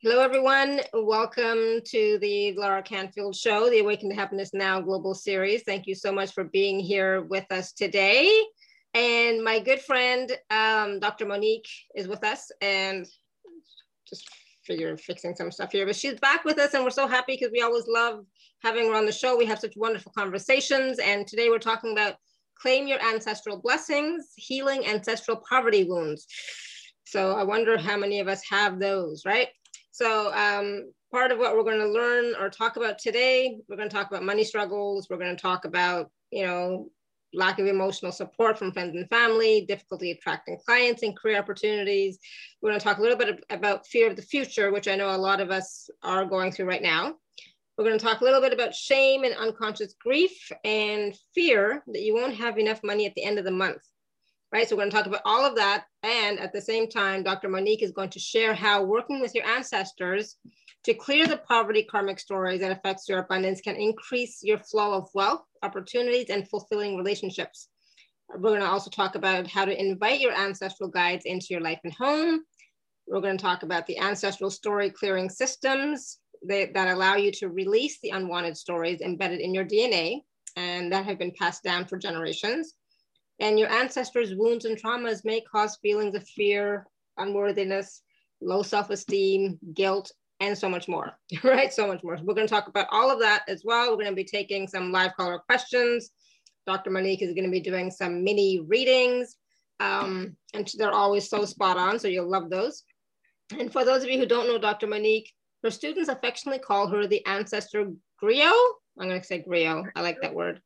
Hello, everyone. Welcome to the Alara Canfield Show, the Awaken to Happiness Now Global Series. Thank you so much for being here with us today. And my good friend, um, Dr. Monique, is with us, and just figure fixing some stuff here. But she's back with us, and we're so happy because we always love having her on the show. We have such wonderful conversations, and today we're talking about claim your ancestral blessings, healing ancestral poverty wounds. So I wonder how many of us have those, right? So um, part of what we're going to learn or talk about today, we're going to talk about money struggles. We're going to talk about, you know, lack of emotional support from friends and family, difficulty attracting clients and career opportunities. We're going to talk a little bit about fear of the future, which I know a lot of us are going through right now. We're going to talk a little bit about shame and unconscious grief and fear that you won't have enough money at the end of the month right? So we're going to talk about all of that. And at the same time, Dr. Monique is going to share how working with your ancestors to clear the poverty karmic stories that affects your abundance can increase your flow of wealth, opportunities, and fulfilling relationships. We're going to also talk about how to invite your ancestral guides into your life and home. We're going to talk about the ancestral story clearing systems that, that allow you to release the unwanted stories embedded in your DNA and that have been passed down for generations. And your ancestors' wounds and traumas may cause feelings of fear, unworthiness, low self esteem, guilt, and so much more, right? So much more. So we're going to talk about all of that as well. We're going to be taking some live caller questions. Dr. Monique is going to be doing some mini readings, um, and they're always so spot on. So you'll love those. And for those of you who don't know Dr. Monique, her students affectionately call her the ancestor griot. I'm going to say griot. I like that word.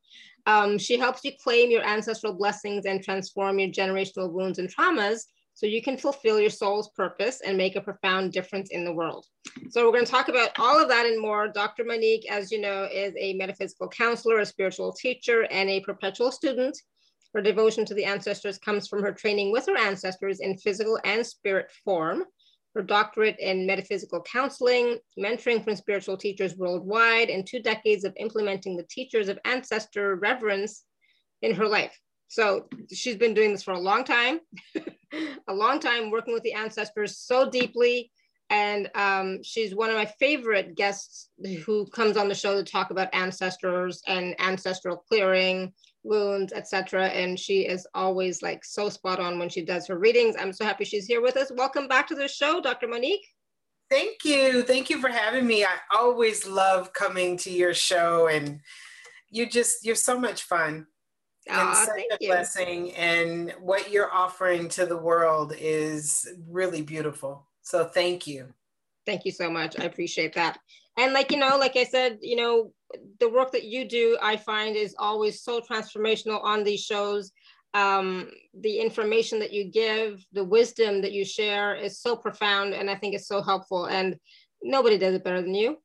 Um, she helps you claim your ancestral blessings and transform your generational wounds and traumas so you can fulfill your soul's purpose and make a profound difference in the world. So we're going to talk about all of that and more. Dr. Monique, as you know, is a metaphysical counselor, a spiritual teacher, and a perpetual student. Her devotion to the ancestors comes from her training with her ancestors in physical and spirit form her doctorate in metaphysical counseling, mentoring from spiritual teachers worldwide, and two decades of implementing the teachers of ancestor reverence in her life. So she's been doing this for a long time, a long time working with the ancestors so deeply. And um, she's one of my favorite guests who comes on the show to talk about ancestors and ancestral clearing wounds, etc. And she is always like so spot on when she does her readings. I'm so happy she's here with us. Welcome back to the show, Dr. Monique. Thank you. Thank you for having me. I always love coming to your show and you just you're so much fun. and such a you. blessing and what you're offering to the world is really beautiful. So thank you. Thank you so much. I appreciate that. And like you know, like I said, you know, the work that you do, I find is always so transformational on these shows. Um, the information that you give, the wisdom that you share is so profound, and I think it's so helpful. And nobody does it better than you.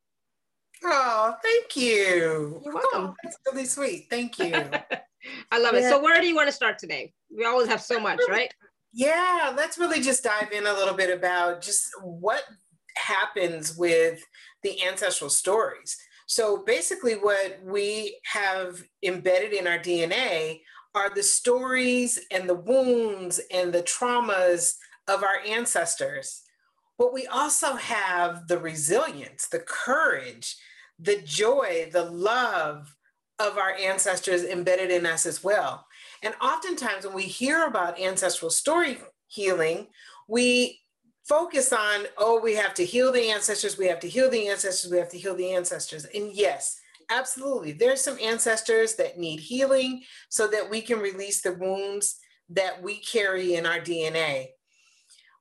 Oh, thank you. You're welcome. Oh, that's really sweet. Thank you. I love yeah. it. So, where do you want to start today? We always have so much, right? Yeah, let's really just dive in a little bit about just what happens with the ancestral stories. So basically, what we have embedded in our DNA are the stories and the wounds and the traumas of our ancestors. But we also have the resilience, the courage, the joy, the love of our ancestors embedded in us as well. And oftentimes, when we hear about ancestral story healing, we focus on, oh, we have to heal the ancestors, we have to heal the ancestors, we have to heal the ancestors. And yes, absolutely. There's some ancestors that need healing so that we can release the wounds that we carry in our DNA.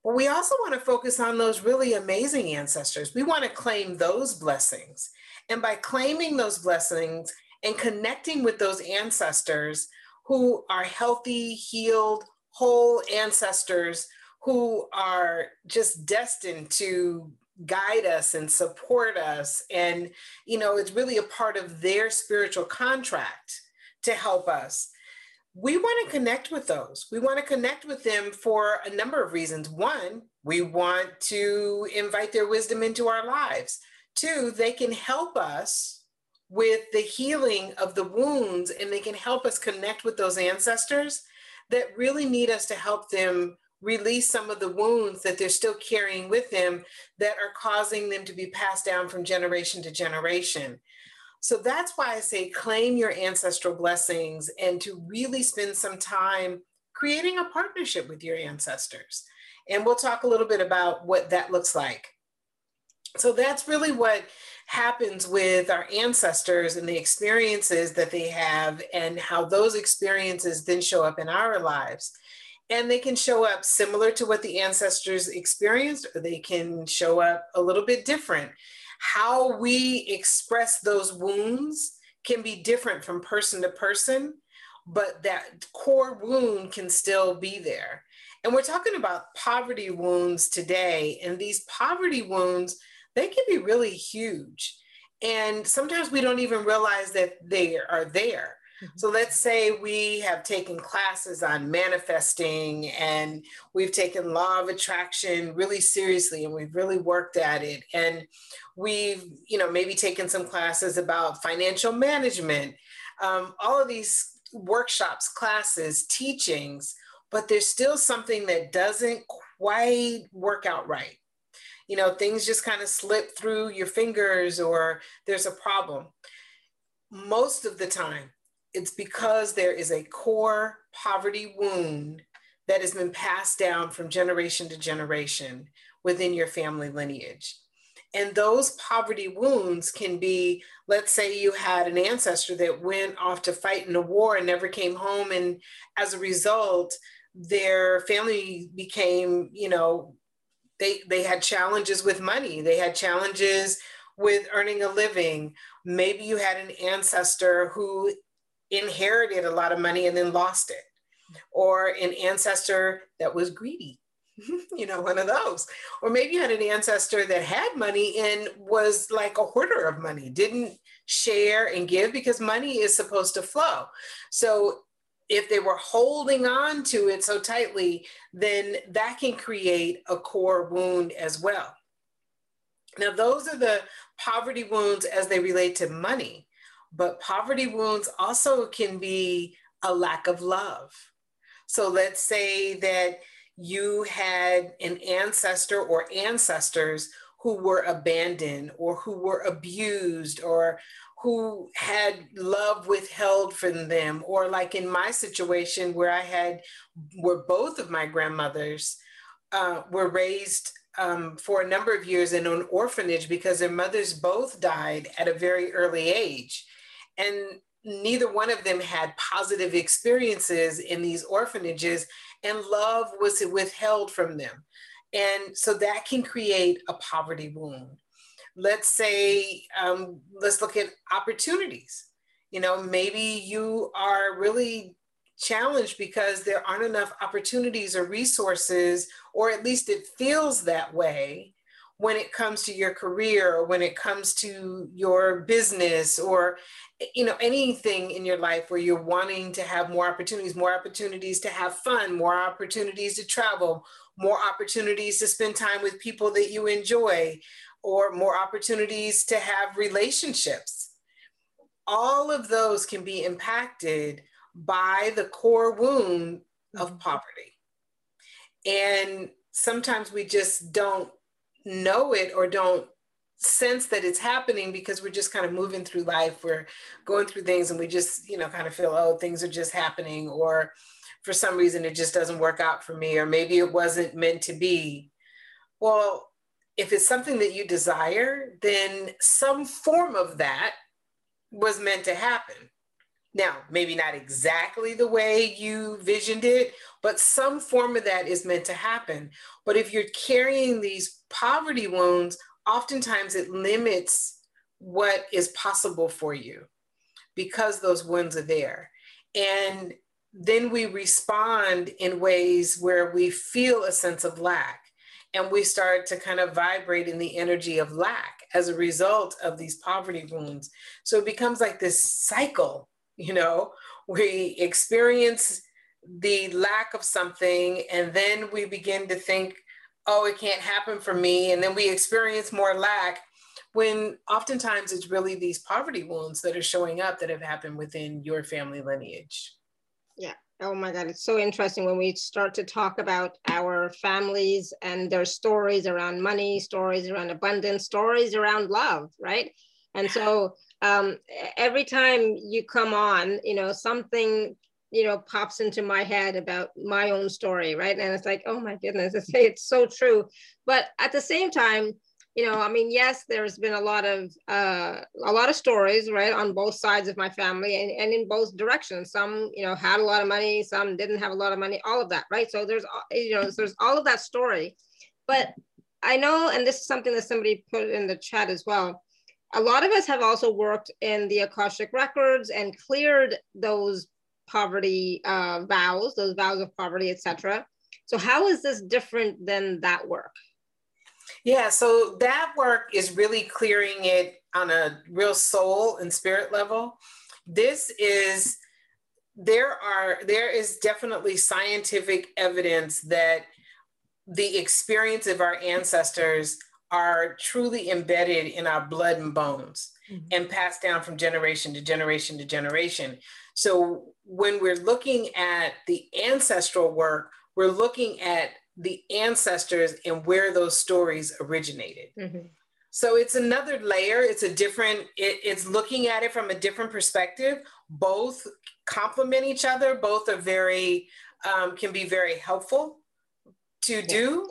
But we also want to focus on those really amazing ancestors. We want to claim those blessings. And by claiming those blessings and connecting with those ancestors who are healthy, healed, whole ancestors who are just destined to guide us and support us. And you know it's really a part of their spiritual contract to help us. We want to connect with those. We want to connect with them for a number of reasons. One we want to invite their wisdom into our lives. Two they can help us with the healing of the wounds and they can help us connect with those ancestors that really need us to help them release some of the wounds that they're still carrying with them that are causing them to be passed down from generation to generation. So that's why I say claim your ancestral blessings and to really spend some time creating a partnership with your ancestors. And we'll talk a little bit about what that looks like. So that's really what happens with our ancestors and the experiences that they have, and how those experiences then show up in our lives. And they can show up similar to what the ancestors experienced, or they can show up a little bit different. How we express those wounds can be different from person to person, but that core wound can still be there. And we're talking about poverty wounds today. And these poverty wounds, they can be really huge. And sometimes we don't even realize that they are there. Mm-hmm. So let's say we have taken classes on manifesting and we've taken law of attraction really seriously and we've really worked at it. And we've, you know, maybe taken some classes about financial management. Um, all of these workshops, classes, teachings, but there's still something that doesn't quite work out right you know, things just kind of slip through your fingers or there's a problem. Most of the time, it's because there is a core poverty wound that has been passed down from generation to generation within your family lineage. And those poverty wounds can be, let's say you had an ancestor that went off to fight in a war and never came home. And as a result, their family became, you know, they they had challenges with money they had challenges with earning a living maybe you had an ancestor who inherited a lot of money and then lost it. Or an ancestor that was greedy you know one of those. Or maybe you had an ancestor that had money and was like a hoarder of money didn't share and give because money is supposed to flow. So if they were holding on to it so tightly, then that can create a core wound as well. Now, those are the poverty wounds as they relate to money, but poverty wounds also can be a lack of love. So let's say that you had an ancestor or ancestors who were abandoned or who were abused or who had love withheld from them or like in my situation where i had where both of my grandmothers uh, were raised um, for a number of years in an orphanage because their mothers both died at a very early age and neither one of them had positive experiences in these orphanages and love was withheld from them. And so that can create a poverty wound. Let's say um, let's look at opportunities. You know maybe you are really challenged because there aren't enough opportunities or resources or at least it feels that way when it comes to your career or when it comes to your business or you know anything in your life where you're wanting to have more opportunities more opportunities to have fun more opportunities to travel more opportunities to spend time with people that you enjoy or more opportunities to have relationships. All of those can be impacted by the core wound of mm-hmm. poverty. And sometimes we just don't know it or don't sense that it's happening because we're just kind of moving through life. We're going through things and we just, you know, kind of feel, oh, things are just happening. Or for some reason, it just doesn't work out for me. Or maybe it wasn't meant to be. Well, if it's something that you desire, then some form of that was meant to happen. Now, maybe not exactly the way you visioned it, but some form of that is meant to happen. But if you're carrying these poverty wounds, oftentimes it limits what is possible for you because those wounds are there. And then we respond in ways where we feel a sense of lack and we start to kind of vibrate in the energy of lack as a result of these poverty wounds. So it becomes like this cycle, you know, we experience the lack of something and then we begin to think, oh, it can't happen for me. And then we experience more lack when oftentimes it's really these poverty wounds that are showing up that have happened within your family lineage. Yeah, Oh my God, it's so interesting when we start to talk about our families and their stories around money, stories around abundance, stories around love, right? And so um, every time you come on, you know, something, you know, pops into my head about my own story, right? And it's like, oh my goodness, it's, it's so true. But at the same time, you know, I mean, yes, there's been a lot of uh, a lot of stories, right, on both sides of my family, and, and in both directions. Some, you know, had a lot of money, some didn't have a lot of money, all of that, right? So there's, you know, there's all of that story. But I know, and this is something that somebody put in the chat as well. A lot of us have also worked in the Akashic records and cleared those poverty uh, vows, those vows of poverty, etc. So how is this different than that work? Yeah, so that work is really clearing it on a real soul and spirit level. This is there are there is definitely scientific evidence that the experience of our ancestors are truly embedded in our blood and bones mm-hmm. and passed down from generation to generation to generation. So when we're looking at the ancestral work, we're looking at the ancestors and where those stories originated. Mm-hmm. So it's another layer. It's a different, it, it's looking at it from a different perspective. Both complement each other. Both are very, um, can be very helpful to do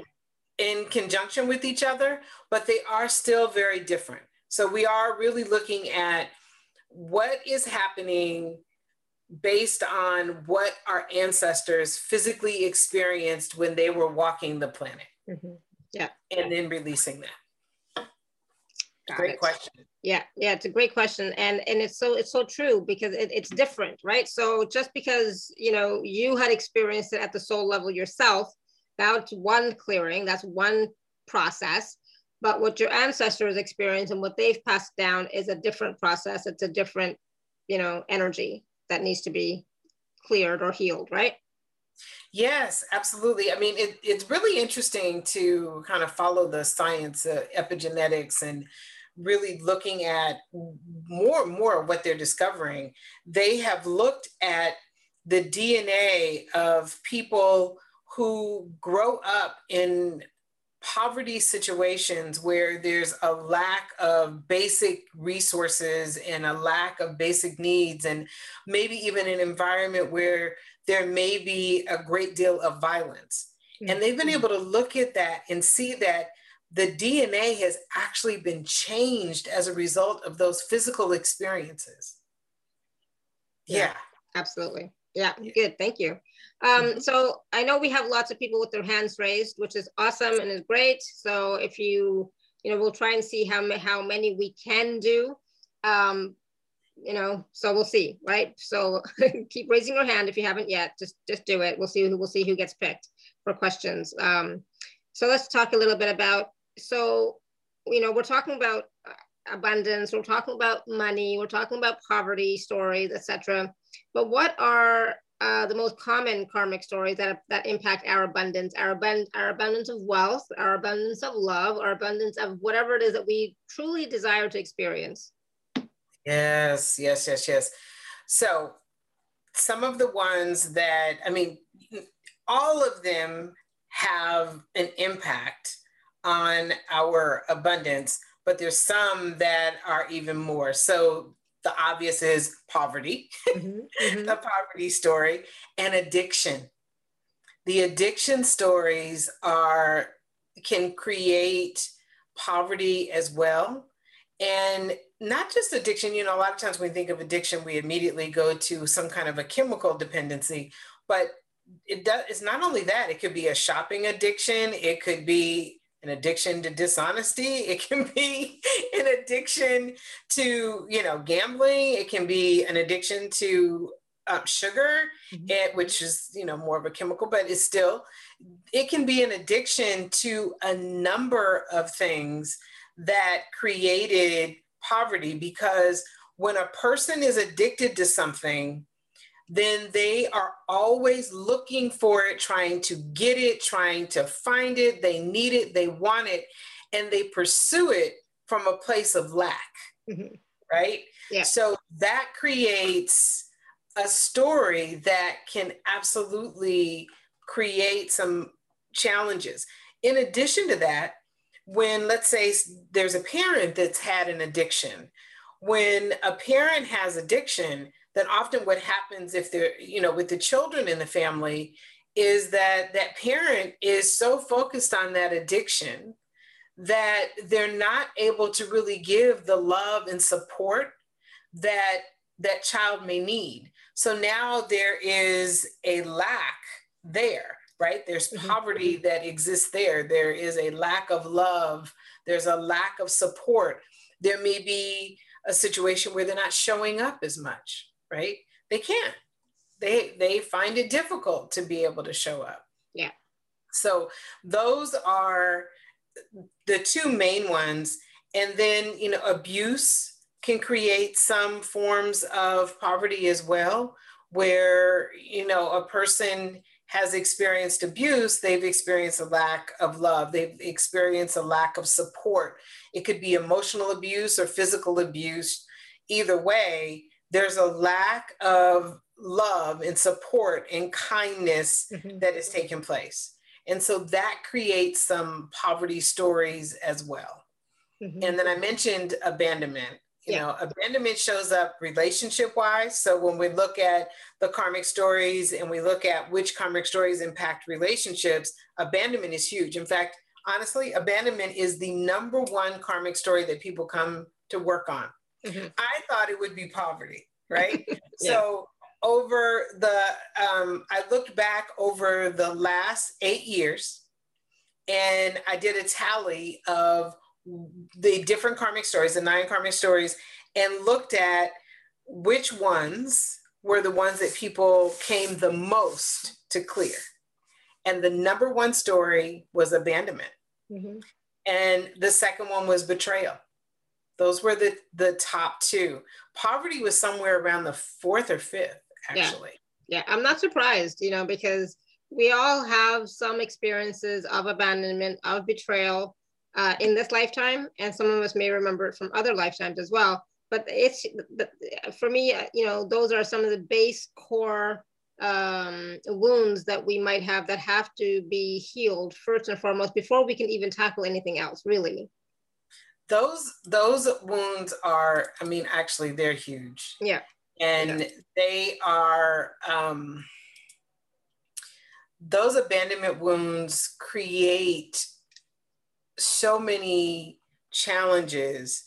in conjunction with each other, but they are still very different. So we are really looking at what is happening based on what our ancestors physically experienced when they were walking the planet. Mm-hmm. Yeah. And then releasing that. Got great it. question. Yeah, yeah, it's a great question, and and it's so it's so true because it, it's different, right? So just because you know you had experienced it at the soul level yourself, that's one clearing, that's one process. But what your ancestors experienced and what they've passed down is a different process. It's a different, you know, energy that needs to be cleared or healed, right? Yes, absolutely. I mean, it, it's really interesting to kind of follow the science of epigenetics and really looking at more and more what they're discovering. They have looked at the DNA of people who grow up in poverty situations where there's a lack of basic resources and a lack of basic needs, and maybe even an environment where there may be a great deal of violence. Mm-hmm. And they've been able to look at that and see that the DNA has actually been changed as a result of those physical experiences. Yeah, yeah. absolutely. Yeah, good. Thank you. Um, so I know we have lots of people with their hands raised, which is awesome and is great. So if you, you know, we'll try and see how, how many we can do. Um, you know, so we'll see, right? So keep raising your hand if you haven't yet. Just just do it. We'll see who we'll see who gets picked for questions. Um, so let's talk a little bit about. So, you know, we're talking about abundance. We're talking about money. We're talking about poverty stories, etc. But what are uh, the most common karmic stories that, that impact our abundance, our, abund- our abundance of wealth, our abundance of love, our abundance of whatever it is that we truly desire to experience. Yes, yes, yes, yes. So, some of the ones that, I mean, all of them have an impact on our abundance, but there's some that are even more. So, the obvious is poverty, mm-hmm, mm-hmm. the poverty story, and addiction. The addiction stories are can create poverty as well. And not just addiction, you know, a lot of times when we think of addiction, we immediately go to some kind of a chemical dependency, but it does it's not only that, it could be a shopping addiction, it could be an addiction to dishonesty it can be an addiction to you know gambling it can be an addiction to um, sugar mm-hmm. it, which is you know more of a chemical but it's still it can be an addiction to a number of things that created poverty because when a person is addicted to something then they are always looking for it, trying to get it, trying to find it. They need it, they want it, and they pursue it from a place of lack, mm-hmm. right? Yeah. So that creates a story that can absolutely create some challenges. In addition to that, when let's say there's a parent that's had an addiction, when a parent has addiction, then often what happens if they're, you know, with the children in the family is that that parent is so focused on that addiction that they're not able to really give the love and support that that child may need. So now there is a lack there, right? There's mm-hmm. poverty that exists there. There is a lack of love. There's a lack of support. There may be a situation where they're not showing up as much, right? They can't. They they find it difficult to be able to show up. Yeah. So those are the two main ones. And then, you know, abuse can create some forms of poverty as well, where, you know, a person has experienced abuse, they've experienced a lack of love, they've experienced a lack of support. It could be emotional abuse or physical abuse. Either way, there's a lack of love and support and kindness mm-hmm. that has taken place. And so that creates some poverty stories as well. Mm-hmm. And then I mentioned abandonment. You yeah. know, abandonment shows up relationship wise. So when we look at the karmic stories and we look at which karmic stories impact relationships, abandonment is huge. In fact, honestly, abandonment is the number one karmic story that people come to work on. Mm-hmm. I thought it would be poverty, right? yeah. So over the, um, I looked back over the last eight years and I did a tally of the different karmic stories, the nine karmic stories, and looked at which ones were the ones that people came the most to clear. And the number one story was abandonment. Mm-hmm. And the second one was betrayal. Those were the, the top two. Poverty was somewhere around the fourth or fifth, actually. Yeah. yeah, I'm not surprised, you know, because we all have some experiences of abandonment, of betrayal, uh, in this lifetime, and some of us may remember it from other lifetimes as well. But it's for me, uh, you know, those are some of the base core um, wounds that we might have that have to be healed first and foremost before we can even tackle anything else. Really, those those wounds are. I mean, actually, they're huge. Yeah, and yeah. they are. Um, those abandonment wounds create so many challenges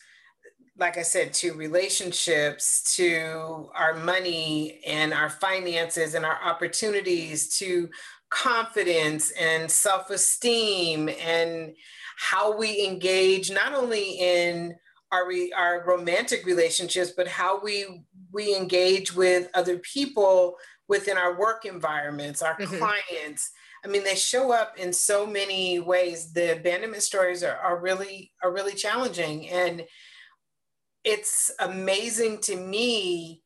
like I said, to relationships, to our money and our finances and our opportunities, to confidence and self esteem, and how we engage not only in our, re- our romantic relationships, but how we, we engage with other people within our work environments, our mm-hmm. clients, I mean, they show up in so many ways. The abandonment stories are, are really are really challenging, and it's amazing to me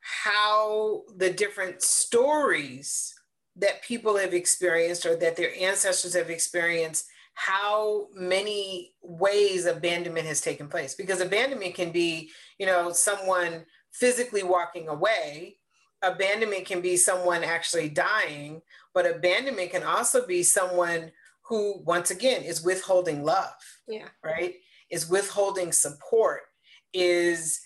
how the different stories that people have experienced or that their ancestors have experienced how many ways abandonment has taken place because abandonment can be you know someone physically walking away abandonment can be someone actually dying but abandonment can also be someone who, once again, is withholding love. Yeah. Right? Is withholding support, is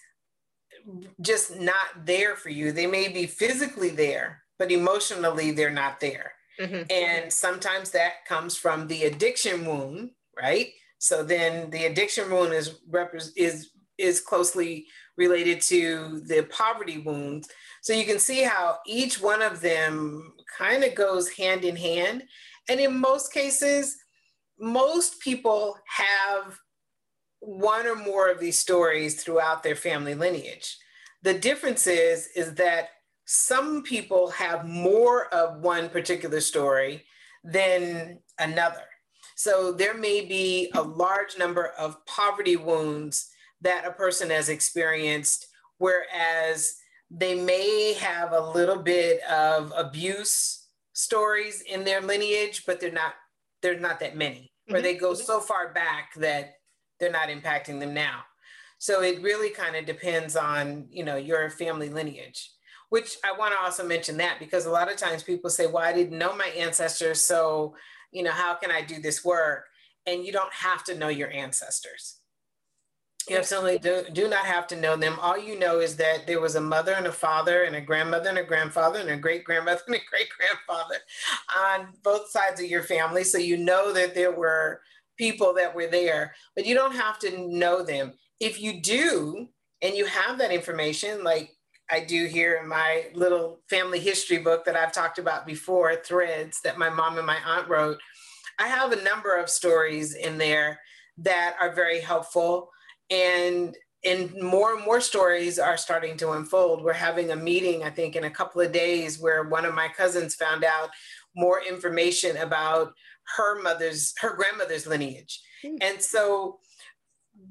just not there for you. They may be physically there, but emotionally they're not there. Mm-hmm. And sometimes that comes from the addiction wound, right? So then the addiction wound is is is closely related to the poverty wound. So you can see how each one of them kind of goes hand in hand. And in most cases, most people have one or more of these stories throughout their family lineage. The difference is, is that some people have more of one particular story than another. So there may be a large number of poverty wounds that a person has experienced, whereas they may have a little bit of abuse stories in their lineage, but they're not they're not that many, or mm-hmm. they go so far back that they're not impacting them now. So it really kind of depends on you know your family lineage. Which I want to also mention that because a lot of times people say, well, I didn't know my ancestors. So, you know, how can I do this work? And you don't have to know your ancestors. You absolutely do, do not have to know them. All you know is that there was a mother and a father and a grandmother and a grandfather and a great grandmother and a great grandfather on both sides of your family. So you know that there were people that were there, but you don't have to know them. If you do, and you have that information, like I do here in my little family history book that I've talked about before, threads that my mom and my aunt wrote, I have a number of stories in there that are very helpful and and more and more stories are starting to unfold. We're having a meeting, I think, in a couple of days where one of my cousins found out more information about her mother's, her grandmother's lineage. Mm. And so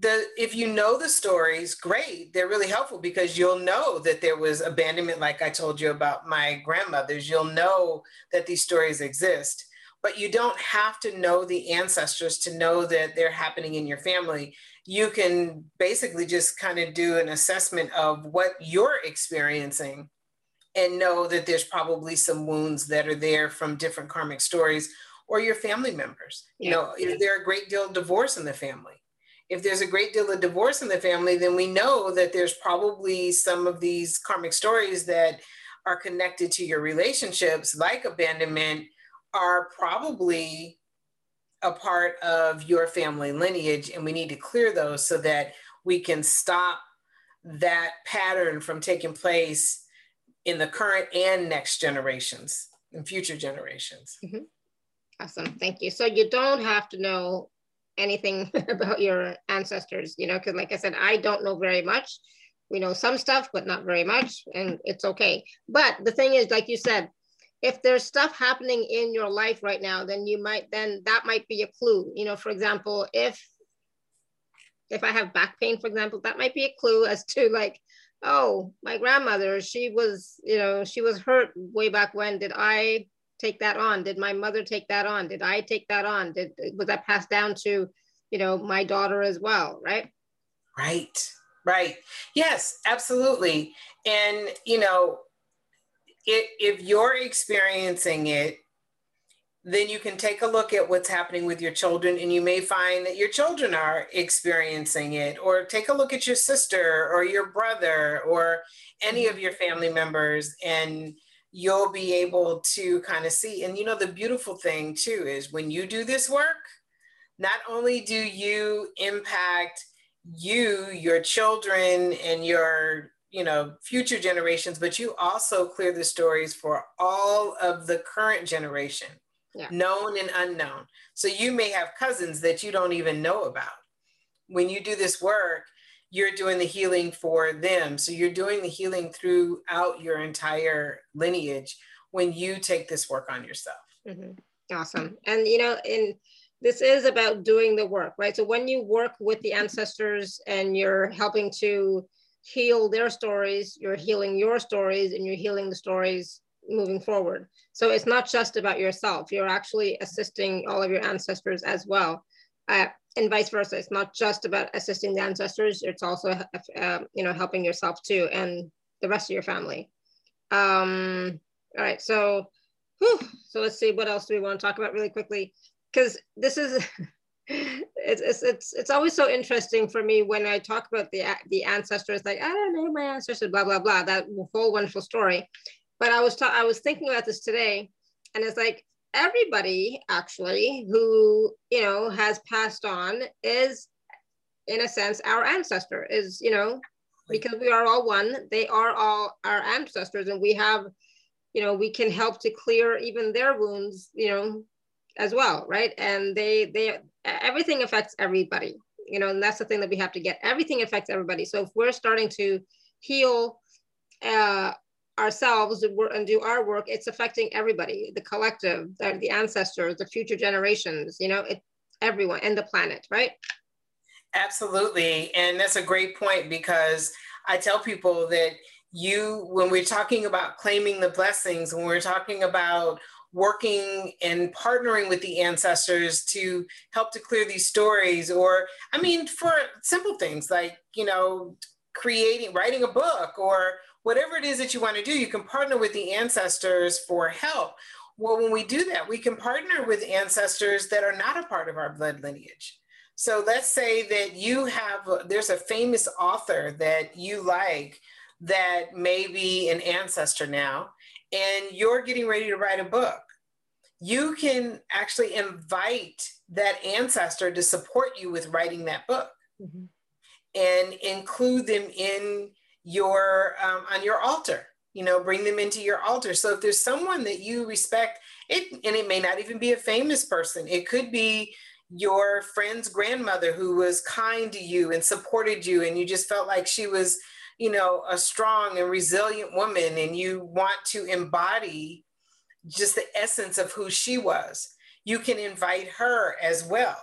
the if you know the stories, great. They're really helpful because you'll know that there was abandonment, like I told you about my grandmothers. You'll know that these stories exist but you don't have to know the ancestors to know that they're happening in your family. You can basically just kind of do an assessment of what you're experiencing and know that there's probably some wounds that are there from different karmic stories or your family members. Yeah. You know, is there a great deal of divorce in the family? If there's a great deal of divorce in the family, then we know that there's probably some of these karmic stories that are connected to your relationships, like abandonment, are probably a part of your family lineage, and we need to clear those so that we can stop that pattern from taking place in the current and next generations and future generations. Mm-hmm. Awesome, thank you. So you don't have to know anything about your ancestors, you know, because like I said, I don't know very much. We know some stuff, but not very much, and it's okay. But the thing is, like you said, if there's stuff happening in your life right now, then you might, then that might be a clue. You know, for example, if, if I have back pain, for example, that might be a clue as to like, oh, my grandmother, she was, you know, she was hurt way back when. Did I take that on? Did my mother take that on? Did I take that on? Did, was that passed down to, you know, my daughter as well, right? Right, right. Yes, absolutely. And, you know, it, if you're experiencing it, then you can take a look at what's happening with your children and you may find that your children are experiencing it or take a look at your sister or your brother or any of your family members and you'll be able to kind of see and you know the beautiful thing too is when you do this work not only do you impact you your children and your you know future generations but you also clear the stories for all of the current generation yeah. known and unknown so you may have cousins that you don't even know about when you do this work you're doing the healing for them so you're doing the healing throughout your entire lineage when you take this work on yourself mm-hmm. awesome and you know in this is about doing the work right so when you work with the ancestors and you're helping to heal their stories, you're healing your stories, and you're healing the stories moving forward. So it's not just about yourself. You're actually assisting all of your ancestors as well, uh, and vice versa. It's not just about assisting the ancestors. It's also uh, you know helping yourself too, and the rest of your family. Um, all right, so whew, so let's see what else do we want to talk about really quickly because this is it's, it's it's it's always so interesting for me when I talk about the the ancestors. Like I don't know my ancestors, blah blah blah. That whole wonderful story. But I was ta- I was thinking about this today, and it's like everybody actually who you know has passed on is, in a sense, our ancestor. Is you know because we are all one. They are all our ancestors, and we have, you know, we can help to clear even their wounds. You know, as well, right? And they they everything affects everybody, you know, and that's the thing that we have to get. Everything affects everybody. So if we're starting to heal uh, ourselves and do our work, it's affecting everybody, the collective, the, the ancestors, the future generations, you know, it everyone and the planet, right? Absolutely. And that's a great point because I tell people that you, when we're talking about claiming the blessings, when we're talking about working and partnering with the ancestors to help to clear these stories or i mean for simple things like you know creating writing a book or whatever it is that you want to do, you can partner with the ancestors for help. Well, when we do that, we can partner with ancestors that are not a part of our blood lineage. So let's say that you have, there's a famous author that you like that may be an ancestor now, and you're getting ready to write a book. You can actually invite that ancestor to support you with writing that book mm-hmm. and include them in your um, on your altar you know bring them into your altar. So if there's someone that you respect it and it may not even be a famous person it could be your friend's grandmother who was kind to you and supported you and you just felt like she was you know a strong and resilient woman and you want to embody just the essence of who she was you can invite her as well.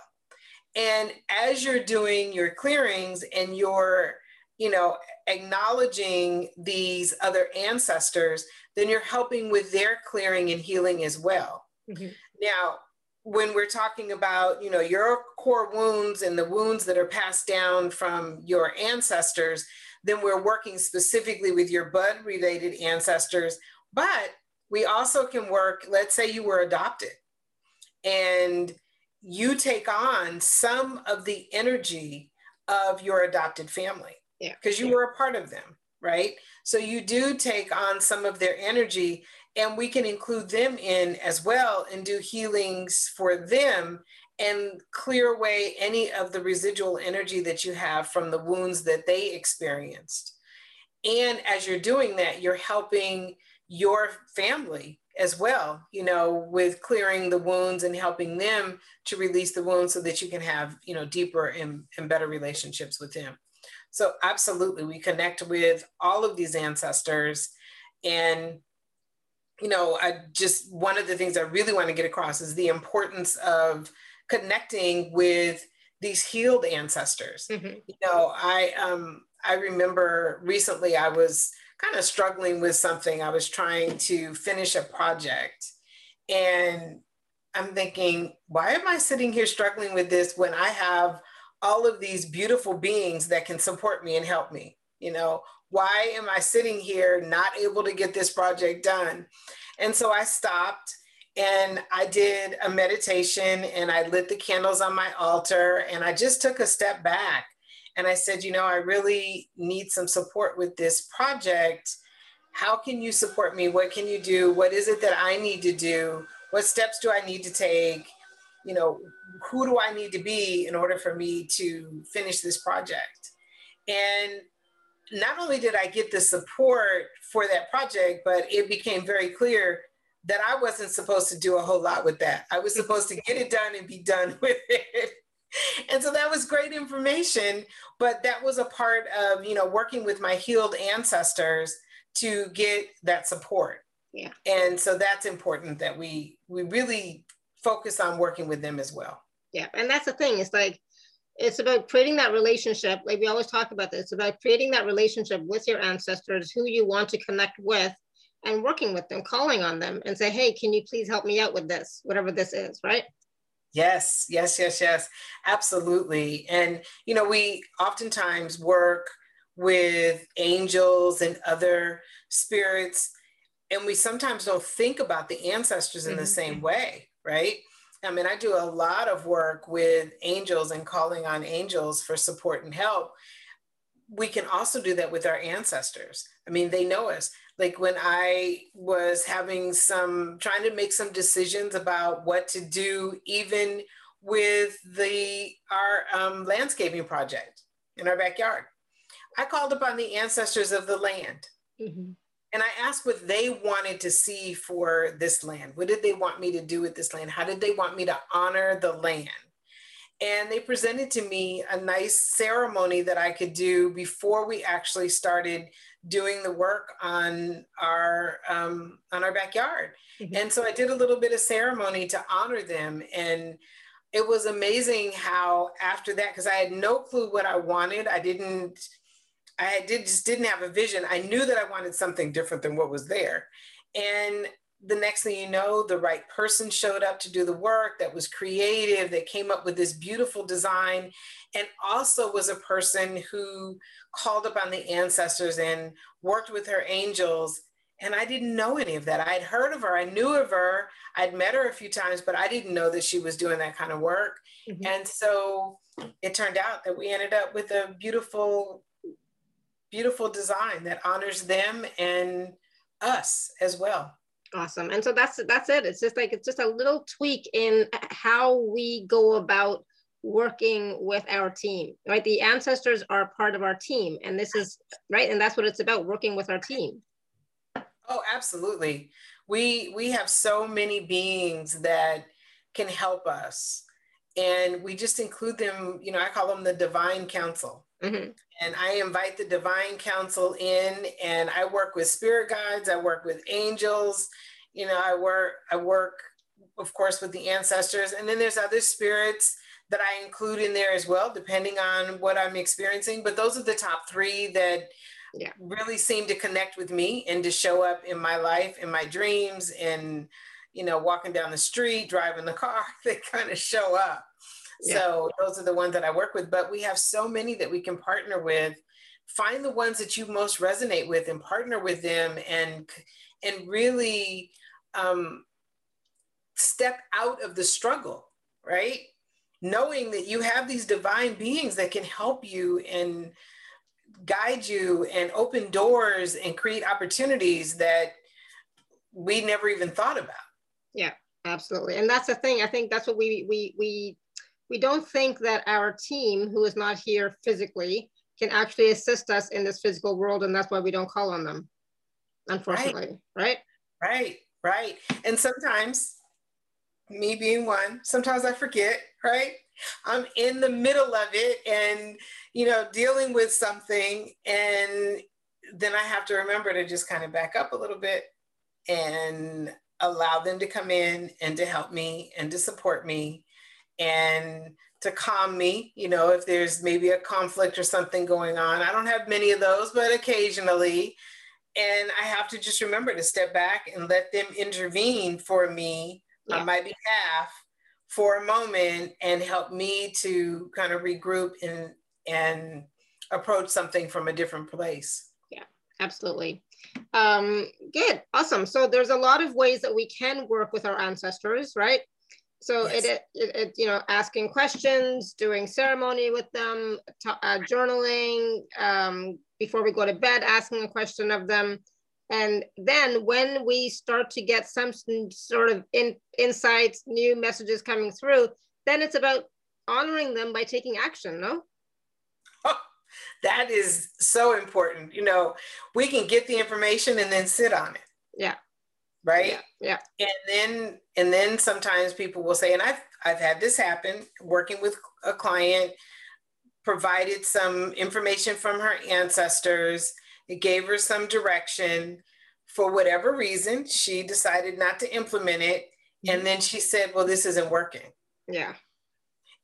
And as you're doing your clearings and you're you know acknowledging these other ancestors then you're helping with their clearing and healing as well mm-hmm. now when we're talking about you know your core wounds and the wounds that are passed down from your ancestors then we're working specifically with your blood related ancestors but we also can work let's say you were adopted and you take on some of the energy of your adopted family because you were a part of them right so you do take on some of their energy and we can include them in as well and do healings for them and clear away any of the residual energy that you have from the wounds that they experienced. And as you're doing that, you're helping your family as well, you know, with clearing the wounds and helping them to release the wounds so that you can have, you know, deeper and, and better relationships with them. So, absolutely, we connect with all of these ancestors and you know, I just one of the things I really want to get across is the importance of connecting with these healed ancestors. Mm-hmm. You know, I um I remember recently I was kind of struggling with something. I was trying to finish a project and I'm thinking, why am I sitting here struggling with this when I have all of these beautiful beings that can support me and help me? You know, why am I sitting here not able to get this project done? And so I stopped and I did a meditation and I lit the candles on my altar and I just took a step back and I said, you know, I really need some support with this project. How can you support me? What can you do? What is it that I need to do? What steps do I need to take? You know, who do I need to be in order for me to finish this project? And not only did I get the support for that project, but it became very clear that I wasn't supposed to do a whole lot with that. I was supposed to get it done and be done with it. And so that was great information, but that was a part of, you know, working with my healed ancestors to get that support. Yeah. And so that's important that we we really focus on working with them as well. Yeah. And that's the thing. It's like it's about creating that relationship like we always talk about this it's about creating that relationship with your ancestors who you want to connect with and working with them calling on them and say hey can you please help me out with this whatever this is right yes yes yes yes absolutely and you know we oftentimes work with angels and other spirits and we sometimes don't think about the ancestors in mm-hmm. the same way right I mean, I do a lot of work with angels and calling on angels for support and help. We can also do that with our ancestors. I mean, they know us. Like when I was having some, trying to make some decisions about what to do, even with the our um, landscaping project in our backyard, I called upon the ancestors of the land. Mm-hmm and I asked what they wanted to see for this land. What did they want me to do with this land? How did they want me to honor the land? And they presented to me a nice ceremony that I could do before we actually started doing the work on our um, on our backyard. Mm-hmm. And so I did a little bit of ceremony to honor them. And it was amazing how after that, because I had no clue what I wanted, I didn't I did just didn't have a vision. I knew that I wanted something different than what was there. And the next thing you know, the right person showed up to do the work that was creative, that came up with this beautiful design, and also was a person who called upon the ancestors and worked with her angels. And I didn't know any of that. I'd heard of her, I knew of her, I'd met her a few times, but I didn't know that she was doing that kind of work. Mm-hmm. And so it turned out that we ended up with a beautiful, beautiful design that honors them and us as well. Awesome. And so that's that's it. It's just like it's just a little tweak in how we go about working with our team, right? The ancestors are part of our team and this is right and that's what it's about working with our team. Oh, absolutely. We we have so many beings that can help us and we just include them, you know, I call them the divine council. Mm-hmm. And I invite the divine council in and I work with spirit guides, I work with angels, you know, I work, I work, of course, with the ancestors. And then there's other spirits that I include in there as well, depending on what I'm experiencing. But those are the top three that yeah. really seem to connect with me and to show up in my life, in my dreams, and you know, walking down the street, driving the car, they kind of show up. Yeah. So those are the ones that I work with, but we have so many that we can partner with. Find the ones that you most resonate with and partner with them and and really um, step out of the struggle, right? Knowing that you have these divine beings that can help you and guide you and open doors and create opportunities that we never even thought about. Yeah, absolutely. And that's the thing. I think that's what we we we we don't think that our team who is not here physically can actually assist us in this physical world and that's why we don't call on them unfortunately right? Right right, right. and sometimes me being one sometimes i forget right? I'm in the middle of it and you know dealing with something and then i have to remember to just kind of back up a little bit and allow them to come in and to help me and to support me and to calm me, you know, if there's maybe a conflict or something going on. I don't have many of those, but occasionally. And I have to just remember to step back and let them intervene for me yeah. on my behalf for a moment and help me to kind of regroup and and approach something from a different place. Yeah, absolutely. Um, good, awesome. So there's a lot of ways that we can work with our ancestors, right? So yes. it, it, it, you know, asking questions, doing ceremony with them, uh, journaling um, before we go to bed, asking a question of them. And then when we start to get some sort of in, insights, new messages coming through, then it's about honoring them by taking action, no? Oh, that is so important. You know, we can get the information and then sit on it. Yeah right? Yeah, yeah. And then and then sometimes people will say and i've i've had this happen working with a client provided some information from her ancestors. It gave her some direction. For whatever reason she decided not to implement it. And mm-hmm. then she said well this isn't working. Yeah.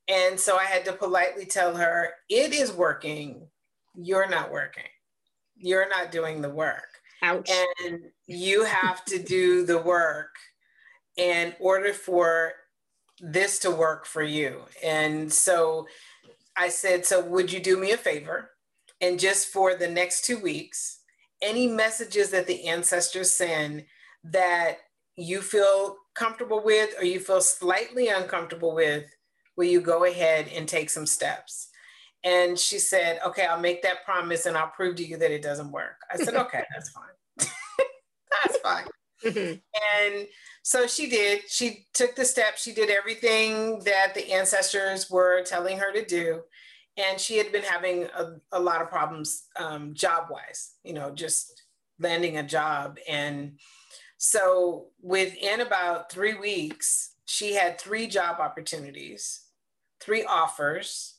And so i had to politely tell her it is working. You're not working. You're not doing the work Ouch. And you have to do the work in order for this to work for you. And so I said, So would you do me a favor? And just for the next two weeks, any messages that the ancestors send that you feel comfortable with or you feel slightly uncomfortable with, will you go ahead and take some steps? And she said, okay, I'll make that promise and I'll prove to you that it doesn't work. I said, okay, that's fine. that's fine. Mm-hmm. And so she did. She took the steps. She did everything that the ancestors were telling her to do. And she had been having a, a lot of problems um, job wise, you know, just landing a job. And so within about three weeks, she had three job opportunities, three offers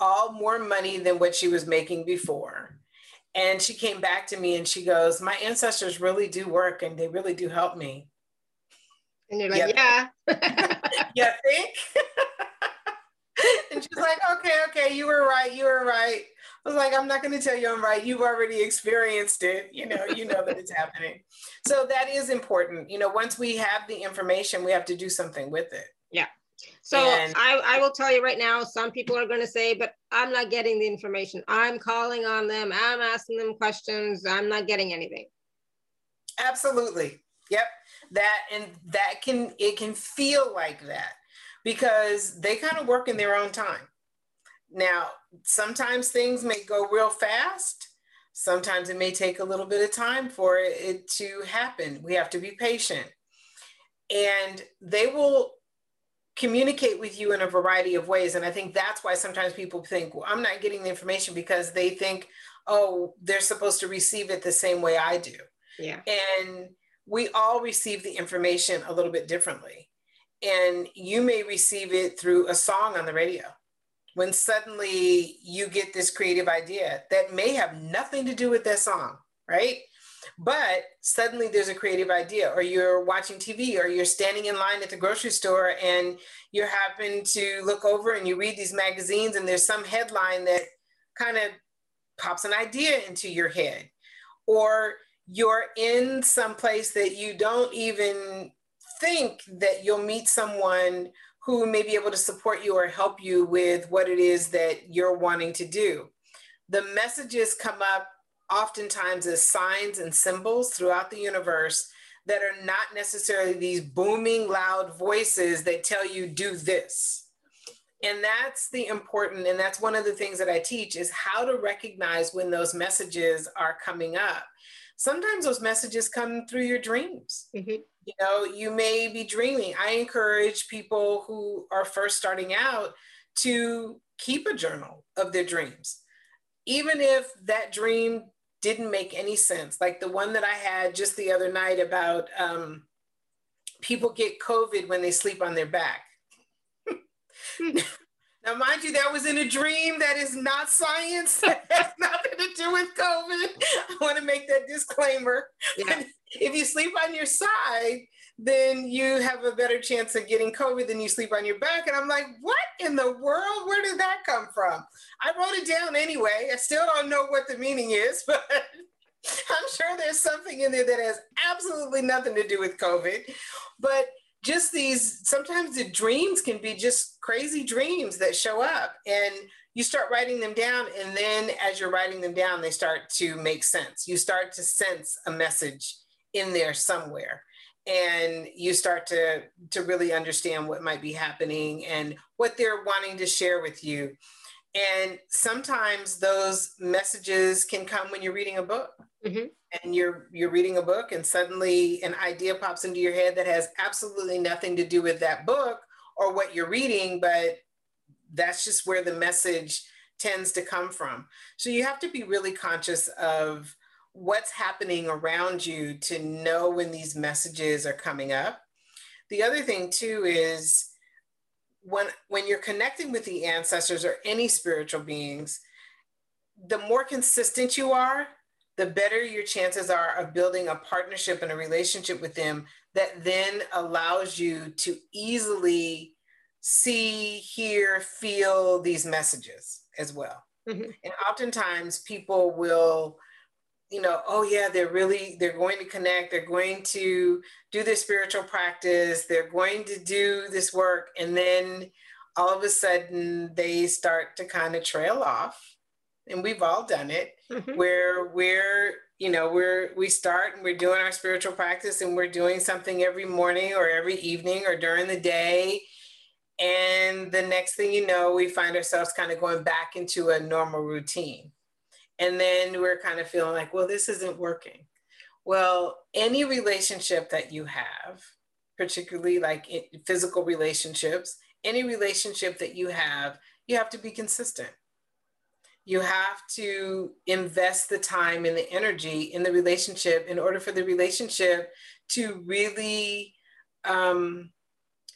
all more money than what she was making before. And she came back to me and she goes, My ancestors really do work and they really do help me. And you're like, Yeah. you think? and she's like, Okay, okay, you were right. You were right. I was like, I'm not going to tell you I'm right. You've already experienced it. You know, you know that it's happening. So that is important. You know, once we have the information, we have to do something with it. Yeah. So and, I, I will tell you right now, some people are going to say, but I'm not getting the information. I'm calling on them. I'm asking them questions. I'm not getting anything. Absolutely. Yep. That and that can it can feel like that because they kind of work in their own time. Now, sometimes things may go real fast. Sometimes it may take a little bit of time for it to happen. We have to be patient. And they will communicate with you in a variety of ways. And I think that's why sometimes people think, well, I'm not getting the information because they think, oh, they're supposed to receive it the same way I do. Yeah. And we all receive the information a little bit differently. And you may receive it through a song on the radio when suddenly you get this creative idea that may have nothing to do with that song, right? But suddenly there's a creative idea, or you're watching TV, or you're standing in line at the grocery store and you happen to look over and you read these magazines, and there's some headline that kind of pops an idea into your head. Or you're in some place that you don't even think that you'll meet someone who may be able to support you or help you with what it is that you're wanting to do. The messages come up oftentimes as signs and symbols throughout the universe that are not necessarily these booming, loud voices that tell you, do this. And that's the important, and that's one of the things that I teach is how to recognize when those messages are coming up. Sometimes those messages come through your dreams. Mm-hmm. You know, you may be dreaming. I encourage people who are first starting out to keep a journal of their dreams. Even if that dream didn't make any sense, like the one that I had just the other night about um, people get COVID when they sleep on their back. now, mind you, that was in a dream. That is not science. That has nothing to do with COVID. I want to make that disclaimer. Yeah if you sleep on your side, then you have a better chance of getting COVID than you sleep on your back. And I'm like, what in the world? Where did that come from? I wrote it down anyway. I still don't know what the meaning is, but I'm sure there's something in there that has absolutely nothing to do with COVID. But just these, sometimes the dreams can be just crazy dreams that show up. And you start writing them down. And then as you're writing them down, they start to make sense. You start to sense a message in there somewhere and you start to to really understand what might be happening and what they're wanting to share with you. And sometimes those messages can come when you're reading a book. Mm-hmm. and you're you're reading a book and suddenly an idea pops into your head that has absolutely nothing to do with that book or what you're reading but that's just where the message tends to come from. So you have to be really conscious of what's happening around you to know when these messages are coming up. The other thing too is when when you're connecting with the ancestors or any spiritual beings, the more consistent you are, the better your chances are of building a partnership and a relationship with them that then allows you to easily see, hear, feel these messages as well. Mm-hmm. And oftentimes people will you know, oh yeah, they're really, they're going to connect, they're going to do their spiritual practice, they're going to do this work. And then all of a sudden they start to kind of trail off. And we've all done it mm-hmm. where we're, you know, we're, we start and we're doing our spiritual practice and we're doing something every morning or every evening or during the day. And the next thing you know, we find ourselves kind of going back into a normal routine and then we're kind of feeling like, well, this isn't working. Well, any relationship that you have, particularly like physical relationships, any relationship that you have, you have to be consistent. You have to invest the time and the energy in the relationship in order for the relationship to really um,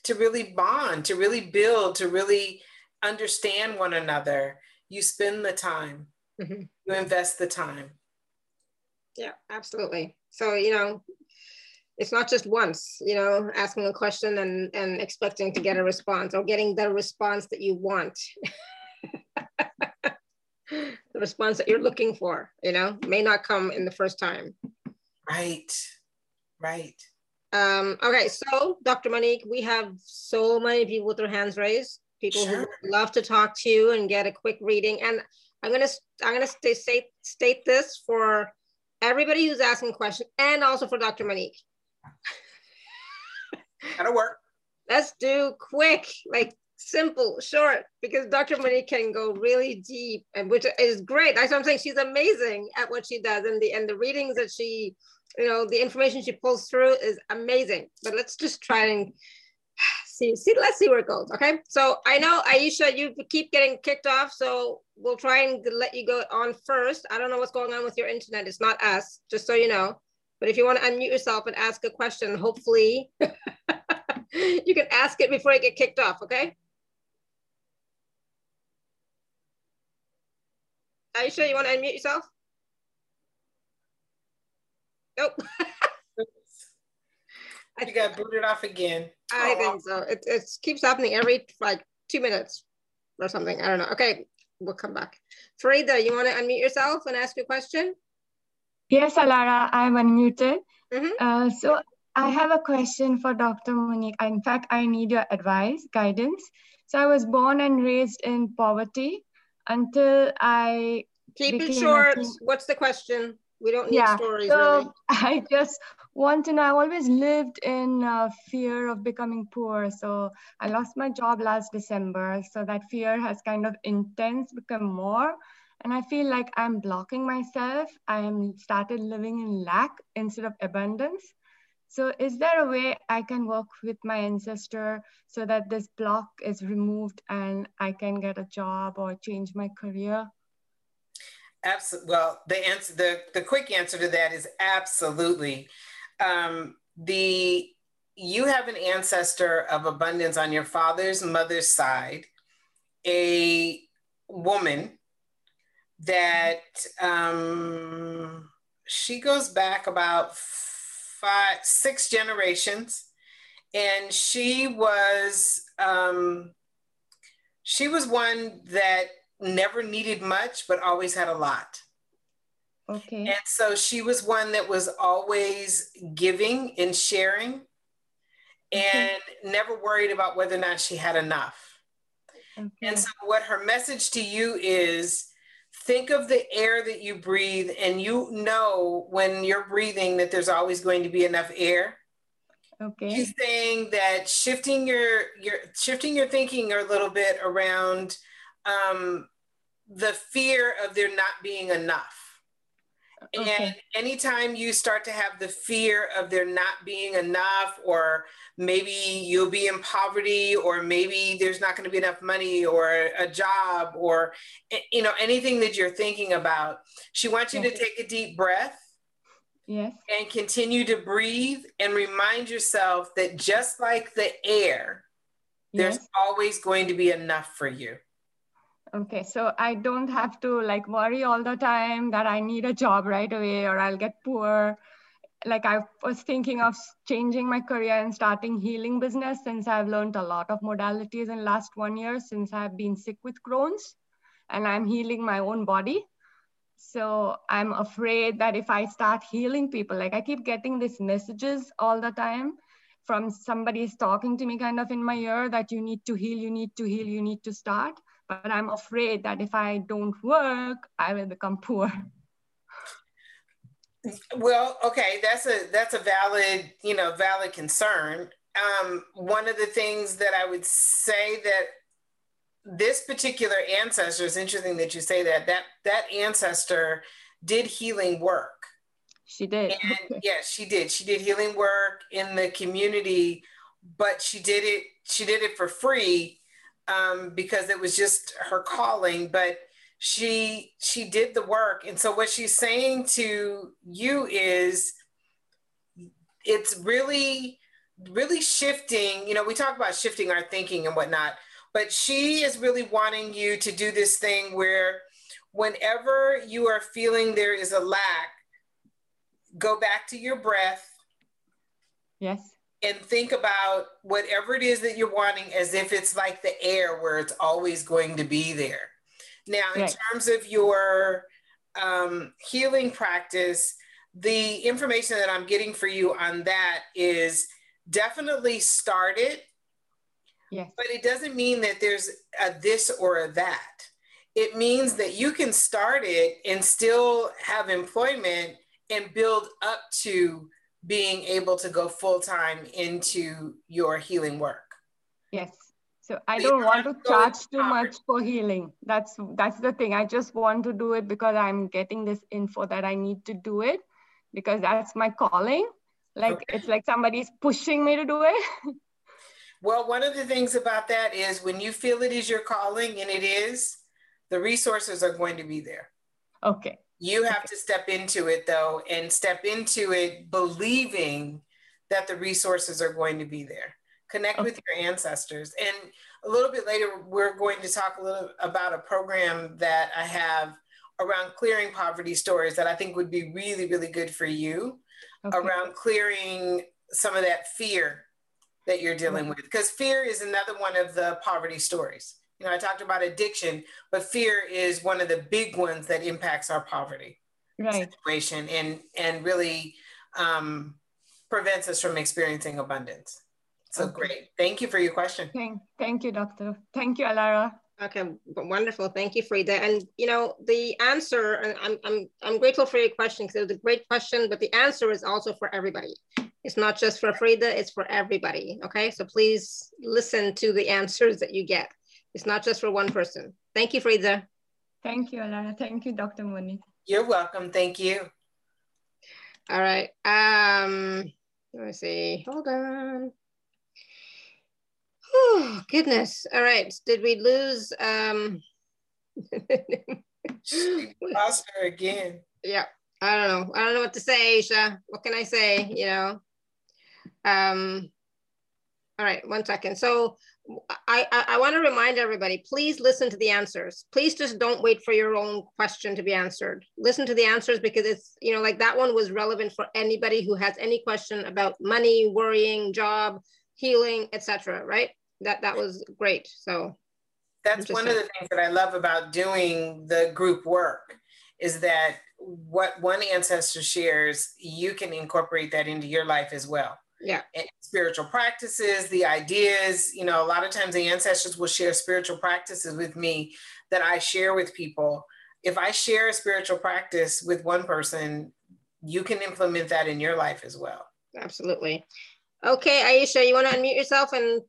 to really bond, to really build, to really understand one another. You spend the time mm-hmm. you invest the time yeah absolutely so you know it's not just once you know asking a question and and expecting to get a response or getting the response that you want the response that you're looking for, you know, may not come in the first time. Right, right. Um, okay, so Dr. Monique, we have so many people with their hands raised, people sure. who love to talk to you and get a quick reading. And I'm gonna I'm gonna stay, state state this for everybody who's asking questions and also for Dr. Monique. That'll work. Let's do quick, like simple, short, because Dr. Monique can go really deep, and which is great. That's what I'm saying. She's amazing at what she does, and the and the readings that she, you know, the information she pulls through is amazing. But let's just try and see, see, let's see where it goes. Okay. So I know Aisha, you keep getting kicked off. So we'll try and let you go on first. I don't know what's going on with your internet. It's not us, just so you know. But if you want to unmute yourself and ask a question, hopefully you can ask it before I get kicked off. Okay. Aisha, you want to unmute yourself? Nope. you got booted off again. I think so. It, it keeps happening every like two minutes or something. I don't know. Okay, we'll come back. Farida, you want to unmute yourself and ask your question? Yes, Alara, I'm unmuted. Mm -hmm. uh, so I have a question for Dr. Monique. In fact, I need your advice, guidance. So I was born and raised in poverty until I keep it short. What's the question? We don't need yeah, stories. So really. I just to know. I always lived in uh, fear of becoming poor. So I lost my job last December. So that fear has kind of intense become more. And I feel like I'm blocking myself. I am started living in lack instead of abundance. So is there a way I can work with my ancestor so that this block is removed and I can get a job or change my career? Absolutely. Well, the answer, the, the quick answer to that is absolutely. Um, the you have an ancestor of abundance on your father's mother's side, a woman that um, she goes back about five, six generations, and she was um, she was one that never needed much, but always had a lot. Okay. And so she was one that was always giving and sharing and okay. never worried about whether or not she had enough. Okay. And so, what her message to you is think of the air that you breathe, and you know when you're breathing that there's always going to be enough air. Okay. She's saying that shifting your your shifting your thinking a little bit around um, the fear of there not being enough. Okay. And anytime you start to have the fear of there not being enough, or maybe you'll be in poverty, or maybe there's not going to be enough money, or a job, or eh, you know anything that you're thinking about, she wants you yes. to take a deep breath. Yes. And continue to breathe and remind yourself that just like the air, there's always going to be enough for you. Okay, so I don't have to like worry all the time that I need a job right away or I'll get poor. Like I was thinking of changing my career and starting healing business since I've learned a lot of modalities in last one year since I've been sick with Crohn's and I'm healing my own body. So I'm afraid that if I start healing people, like I keep getting these messages all the time from somebody's talking to me kind of in my ear that you need to heal, you need to heal, you need to start but I'm afraid that if I don't work, I will become poor. Well, okay, that's a that's a valid, you know, valid concern. Um, one of the things that I would say that this particular ancestor is interesting that you say that that that ancestor did healing work. She did. And yes, she did. She did healing work in the community, but she did it. She did it for free um, because it was just her calling, but she she did the work. And so what she's saying to you is it's really really shifting, you know, we talk about shifting our thinking and whatnot, but she is really wanting you to do this thing where whenever you are feeling there is a lack, go back to your breath. Yes and think about whatever it is that you're wanting as if it's like the air where it's always going to be there. Now, in right. terms of your um, healing practice, the information that I'm getting for you on that is definitely start it. Yes. But it doesn't mean that there's a this or a that. It means that you can start it and still have employment and build up to being able to go full time into your healing work. Yes. So I don't want to charge too much for healing. That's that's the thing. I just want to do it because I'm getting this info that I need to do it because that's my calling. Like okay. it's like somebody's pushing me to do it. well, one of the things about that is when you feel it is your calling and it is, the resources are going to be there. Okay. You have to step into it though, and step into it believing that the resources are going to be there. Connect okay. with your ancestors. And a little bit later, we're going to talk a little about a program that I have around clearing poverty stories that I think would be really, really good for you okay. around clearing some of that fear that you're dealing mm-hmm. with. Because fear is another one of the poverty stories. You know, I talked about addiction, but fear is one of the big ones that impacts our poverty right. situation and and really um, prevents us from experiencing abundance. So okay. great. Thank you for your question. Thank, thank you, doctor. Thank you, Alara. Okay, wonderful. Thank you, Frida. And you know, the answer, and I'm I'm I'm grateful for your question because it was a great question, but the answer is also for everybody. It's not just for Frida, it's for everybody. Okay, so please listen to the answers that you get. It's not just for one person. Thank you, Frida. Thank you, Alara. Thank you, Dr. Monique. You're welcome. Thank you. All right. Um, let me see. Hold on. Oh, goodness. All right. Did we lose? Um... lost her again. Yeah. I don't know. I don't know what to say, Aisha. What can I say? You know. Um. All right. One second. So I, I, I want to remind everybody, please listen to the answers. Please just don't wait for your own question to be answered. Listen to the answers because it's, you know, like that one was relevant for anybody who has any question about money, worrying, job, healing, etc. right? That that was great. So that's one of the things that I love about doing the group work is that what one ancestor shares, you can incorporate that into your life as well yeah. spiritual practices the ideas you know a lot of times the ancestors will share spiritual practices with me that i share with people. If i share a spiritual practice with one person you can implement that in your life as well. Absolutely. Okay aisha you want to unmute yourself and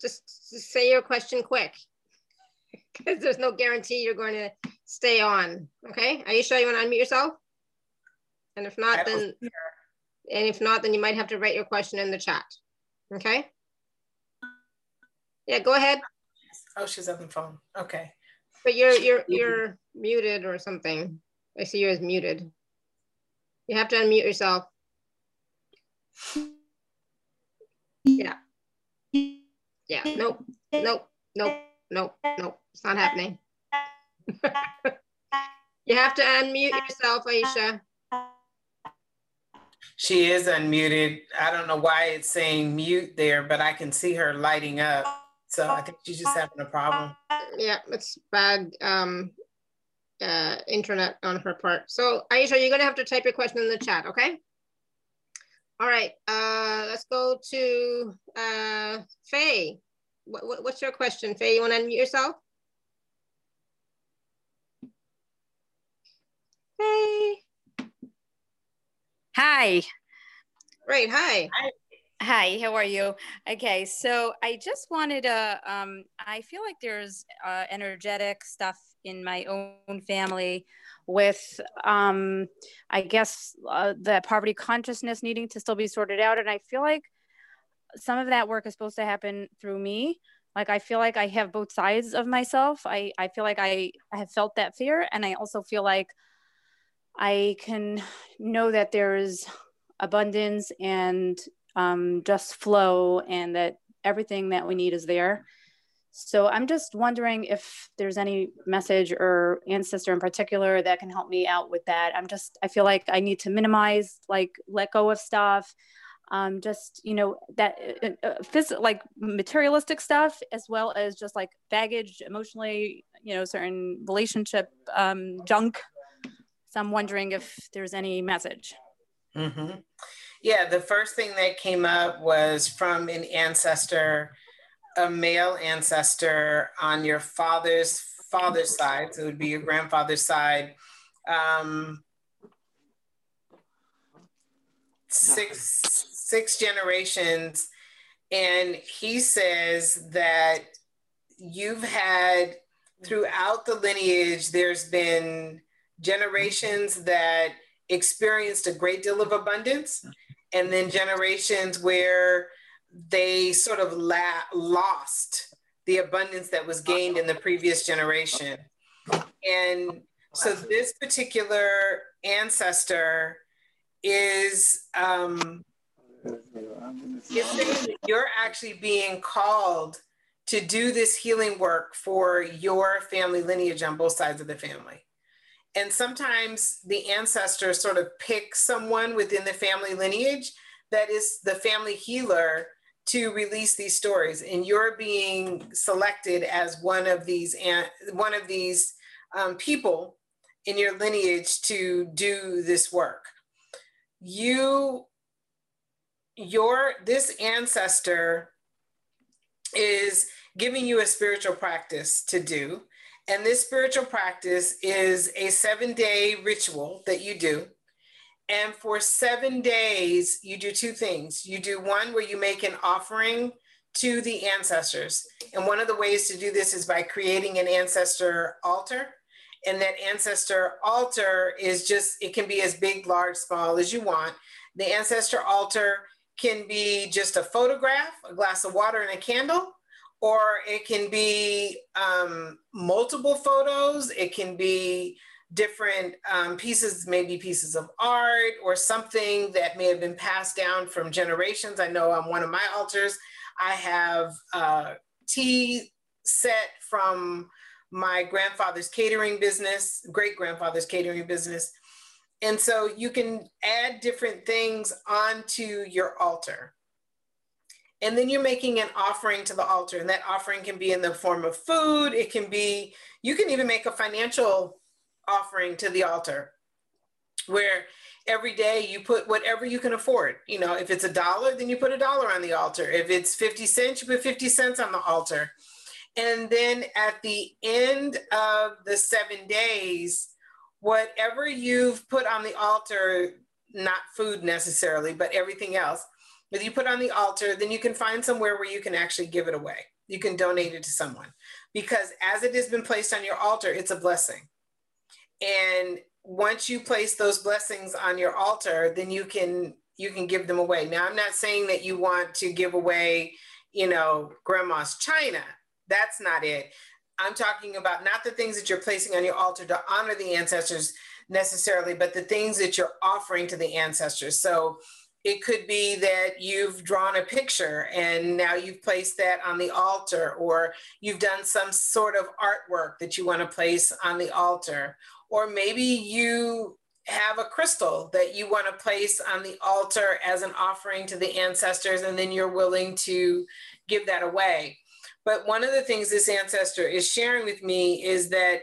just, say your question quick? Because there's no guarantee you're going to stay on okay? Aisha you want to unmute yourself? And if not then and if not, then you might have to write your question in the chat. Okay. Yeah, go ahead. Oh, she's on the phone. Okay. But you're you're you're muted or something. I see you as muted. You have to unmute yourself. Yeah. Yeah. Nope. Nope. Nope. Nope. Nope. It's not happening. you have to unmute yourself, Aisha. She is unmuted. I don't know why it's saying mute there, but I can see her lighting up. So I think she's just having a problem. Yeah, it's bad um, uh, internet on her part. So Aisha, you're gonna have to type your question in the chat, okay? All right, uh, let's go to uh, Faye. What, what's your question, Faye? You wanna unmute yourself? Faye. Hi. Great. Hi. Hi. Hi, how are you? Okay, so I just wanted to, um, I feel like there's uh, energetic stuff in my own family with, um, I guess, uh, the poverty consciousness needing to still be sorted out. And I feel like some of that work is supposed to happen through me. Like, I feel like I have both sides of myself. I, I feel like I, I have felt that fear. And I also feel like I can know that there's abundance and um, just flow and that everything that we need is there. So I'm just wondering if there's any message or ancestor in particular that can help me out with that. I'm just, I feel like I need to minimize, like let go of stuff. Um, just, you know, that uh, uh, phys- like materialistic stuff, as well as just like baggage emotionally, you know, certain relationship um, junk. So I'm wondering if there's any message. Mm-hmm. Yeah, the first thing that came up was from an ancestor, a male ancestor on your father's father's side. So it would be your grandfather's side. Um, six six generations and he says that you've had throughout the lineage there's been generations that experienced a great deal of abundance and then generations where they sort of la- lost the abundance that was gained in the previous generation and so this particular ancestor is um, you're actually being called to do this healing work for your family lineage on both sides of the family. And sometimes the ancestors sort of pick someone within the family lineage that is the family healer to release these stories. And you're being selected as one of these one of these um, people in your lineage to do this work. You your this ancestor is giving you a spiritual practice to do and this spiritual practice is a seven day ritual that you do. And for seven days you do two things. You do one where you make an offering to the ancestors. And one of the ways to do this is by creating an ancestor altar. And that ancestor altar is just it can be as big large small as you want. The ancestor altar can be just a photograph, a glass of water, and a candle, or it can be um, multiple photos. It can be different um, pieces, maybe pieces of art or something that may have been passed down from generations. I know on one of my altars, I have a tea set from my grandfather's catering business, great grandfather's catering business. And so you can add different things onto your altar. And then you're making an offering to the altar. And that offering can be in the form of food. It can be, you can even make a financial offering to the altar where every day you put whatever you can afford. You know, if it's a dollar, then you put a dollar on the altar. If it's 50 cents, you put 50 cents on the altar. And then at the end of the seven days, whatever you've put on the altar, not food necessarily, but everything else, that you put on the altar, then you can find somewhere where you can actually give it away. You can donate it to someone because as it has been placed on your altar, it's a blessing. And once you place those blessings on your altar, then you can you can give them away. Now, I'm not saying that you want to give away, you know, grandma's china. That's not it. I'm talking about not the things that you're placing on your altar to honor the ancestors necessarily, but the things that you're offering to the ancestors. So it could be that you've drawn a picture and now you've placed that on the altar, or you've done some sort of artwork that you want to place on the altar, or maybe you have a crystal that you want to place on the altar as an offering to the ancestors, and then you're willing to give that away. But one of the things this ancestor is sharing with me is that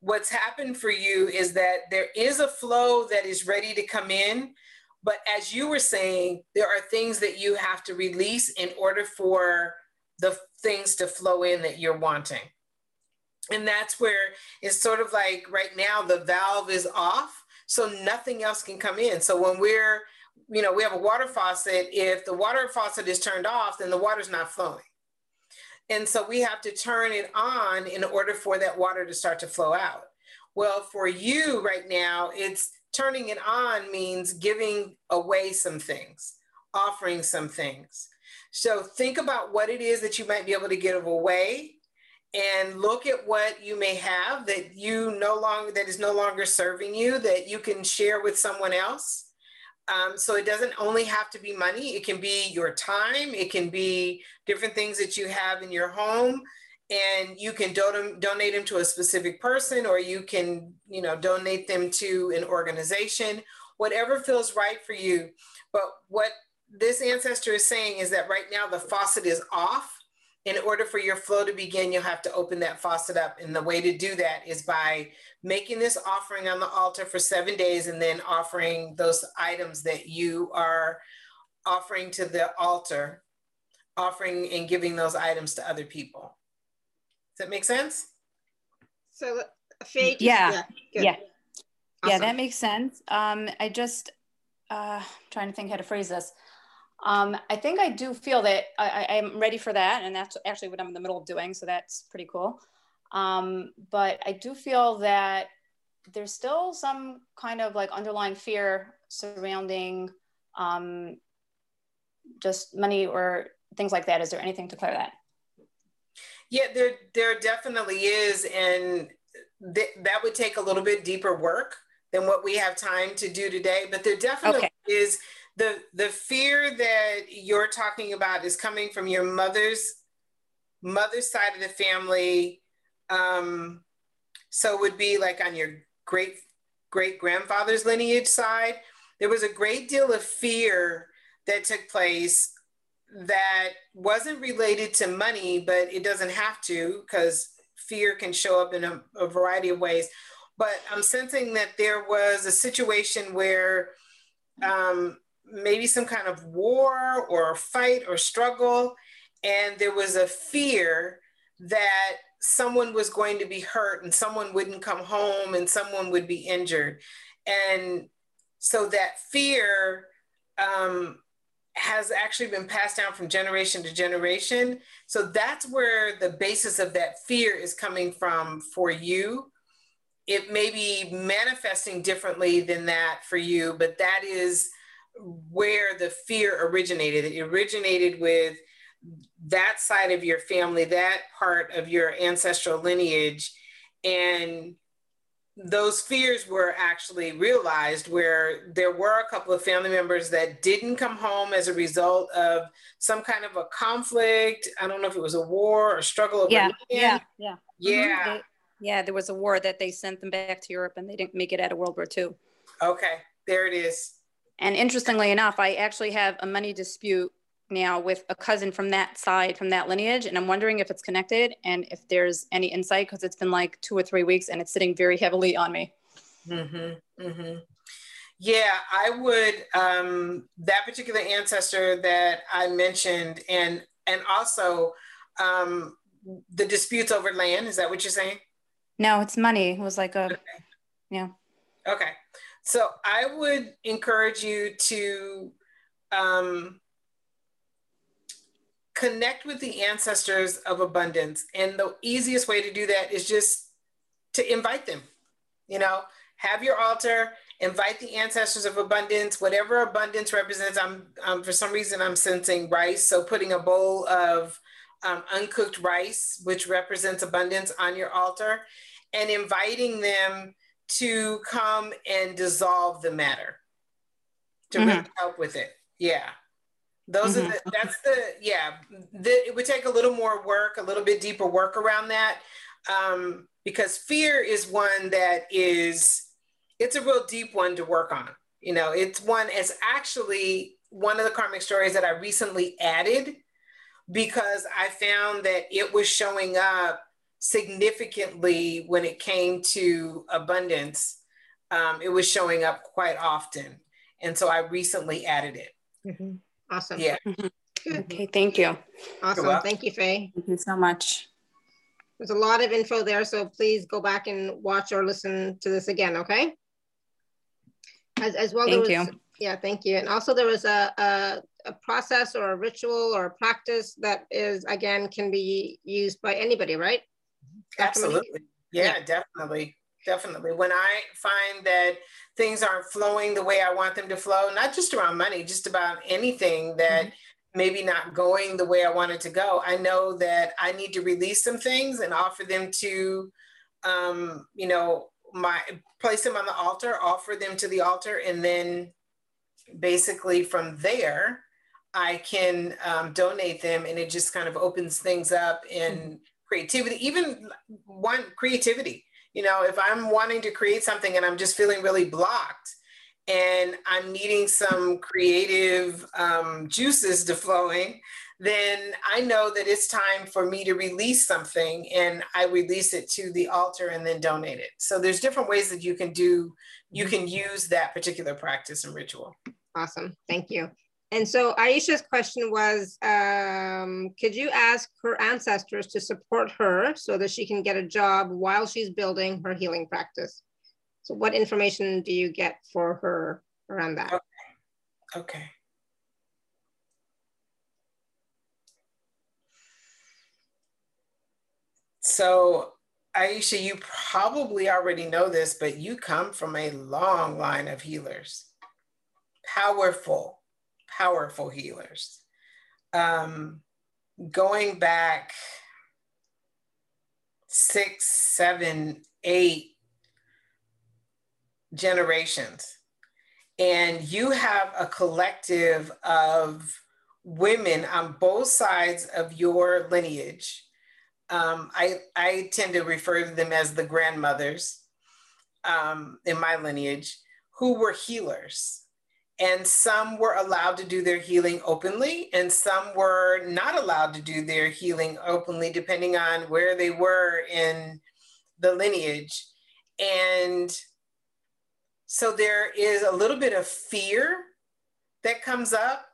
what's happened for you is that there is a flow that is ready to come in. But as you were saying, there are things that you have to release in order for the things to flow in that you're wanting. And that's where it's sort of like right now the valve is off, so nothing else can come in. So when we're, you know, we have a water faucet, if the water faucet is turned off, then the water's not flowing. And so we have to turn it on in order for that water to start to flow out. Well, for you right now, it's turning it on means giving away some things, offering some things. So think about what it is that you might be able to give away and look at what you may have that you no longer that is no longer serving you that you can share with someone else um, so it doesn't only have to be money. It can be your time. It can be different things that you have in your home, and you can don- donate them to a specific person, or you can, you know, donate them to an organization. Whatever feels right for you. But what this ancestor is saying is that right now the faucet is off, in order for your flow to begin, you'll have to open that faucet up. And the way to do that is by making this offering on the altar for seven days and then offering those items that you are offering to the altar, offering and giving those items to other people. Does that make sense? So, Faye, yeah, yeah, yeah. Awesome. yeah, that makes sense. Um, I just uh, trying to think how to phrase this. Um, I think I do feel that I, am ready for that, and that's actually what I'm in the middle of doing. So that's pretty cool. Um, but I do feel that there's still some kind of like underlying fear surrounding um, just money or things like that. Is there anything to clear that? Yeah, there there definitely is, and th- that would take a little bit deeper work than what we have time to do today. But there definitely okay. is the the fear that you're talking about is coming from your mother's mother's side of the family. Um, so it would be like on your great great grandfather's lineage side. There was a great deal of fear that took place that wasn't related to money, but it doesn't have to because fear can show up in a, a variety of ways but I'm sensing that there was a situation where um, maybe some kind of war or fight or struggle, and there was a fear that someone was going to be hurt and someone wouldn't come home and someone would be injured. And so that fear um, has actually been passed down from generation to generation. So that's where the basis of that fear is coming from for you it may be manifesting differently than that for you, but that is where the fear originated. It originated with that side of your family, that part of your ancestral lineage. And those fears were actually realized where there were a couple of family members that didn't come home as a result of some kind of a conflict. I don't know if it was a war or struggle over yeah, yeah, yeah, yeah. Mm-hmm. Yeah, there was a war that they sent them back to Europe and they didn't make it out of World War II. Okay, there it is. And interestingly enough, I actually have a money dispute now with a cousin from that side, from that lineage. And I'm wondering if it's connected and if there's any insight because it's been like two or three weeks and it's sitting very heavily on me. Mm-hmm, mm-hmm. Yeah, I would, um, that particular ancestor that I mentioned, and and also um, the disputes over land, is that what you're saying? No, it's money. It was like a, okay. yeah. Okay. So I would encourage you to um, connect with the ancestors of abundance. And the easiest way to do that is just to invite them. You know, have your altar, invite the ancestors of abundance, whatever abundance represents. I'm um, for some reason I'm sensing rice. So putting a bowl of um, uncooked rice, which represents abundance on your altar, and inviting them to come and dissolve the matter to mm-hmm. really help with it. Yeah. Those mm-hmm. are the, that's the, yeah, the, it would take a little more work, a little bit deeper work around that. Um, because fear is one that is, it's a real deep one to work on. You know, it's one, it's actually one of the karmic stories that I recently added because I found that it was showing up significantly when it came to abundance. Um, it was showing up quite often. And so I recently added it. Mm-hmm. Awesome. Yeah. Mm-hmm. Okay, thank you. Awesome. Thank you, Faye. Thank you so much. There's a lot of info there, so please go back and watch or listen to this again, okay? As, as well, thank was, you. Yeah, thank you. And also there was a, a, a, process or a ritual or a practice that is, again, can be used by anybody, right? Absolutely. Yeah, yeah, definitely. Definitely. When I find that things aren't flowing the way I want them to flow, not just around money, just about anything that mm-hmm. maybe not going the way I want it to go, I know that I need to release some things and offer them to, um, you know, my place them on the altar, offer them to the altar, and then basically from there, I can um, donate them, and it just kind of opens things up and. Mm-hmm creativity, even one creativity. You know, if I'm wanting to create something and I'm just feeling really blocked, and I'm needing some creative um, juices to flowing, then I know that it's time for me to release something and I release it to the altar and then donate it. So there's different ways that you can do, you can use that particular practice and ritual. Awesome. Thank you. And so Aisha's question was, um, could you ask her ancestors to support her so that she can get a job while she's building her healing practice? So what information do you get for her around that? Okay. okay. So Aisha, you probably already know this, but you come from a long line of healers, powerful, powerful healers. Um, going back six, seven, eight generations. And you have a collective of women on both sides of your lineage. Um, I, I tend to refer to them as the grandmothers um, in my lineage who were healers. And some were allowed to do their healing openly, and some were not allowed to do their healing openly, depending on where they were in the lineage. And so there is a little bit of fear that comes up.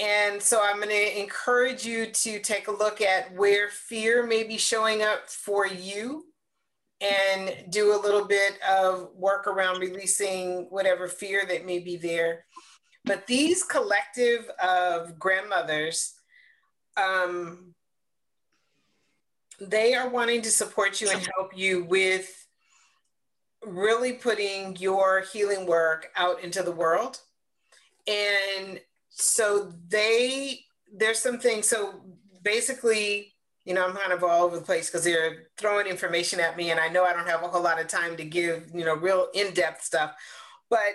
And so I'm going to encourage you to take a look at where fear may be showing up for you and do a little bit of work around releasing whatever fear that may be there. But these collective of grandmothers, um, they are wanting to support you and help you with really putting your healing work out into the world. And so they, there's some things. So basically, you know, I'm kind of all over the place because they're throwing information at me, and I know I don't have a whole lot of time to give, you know, real in depth stuff, but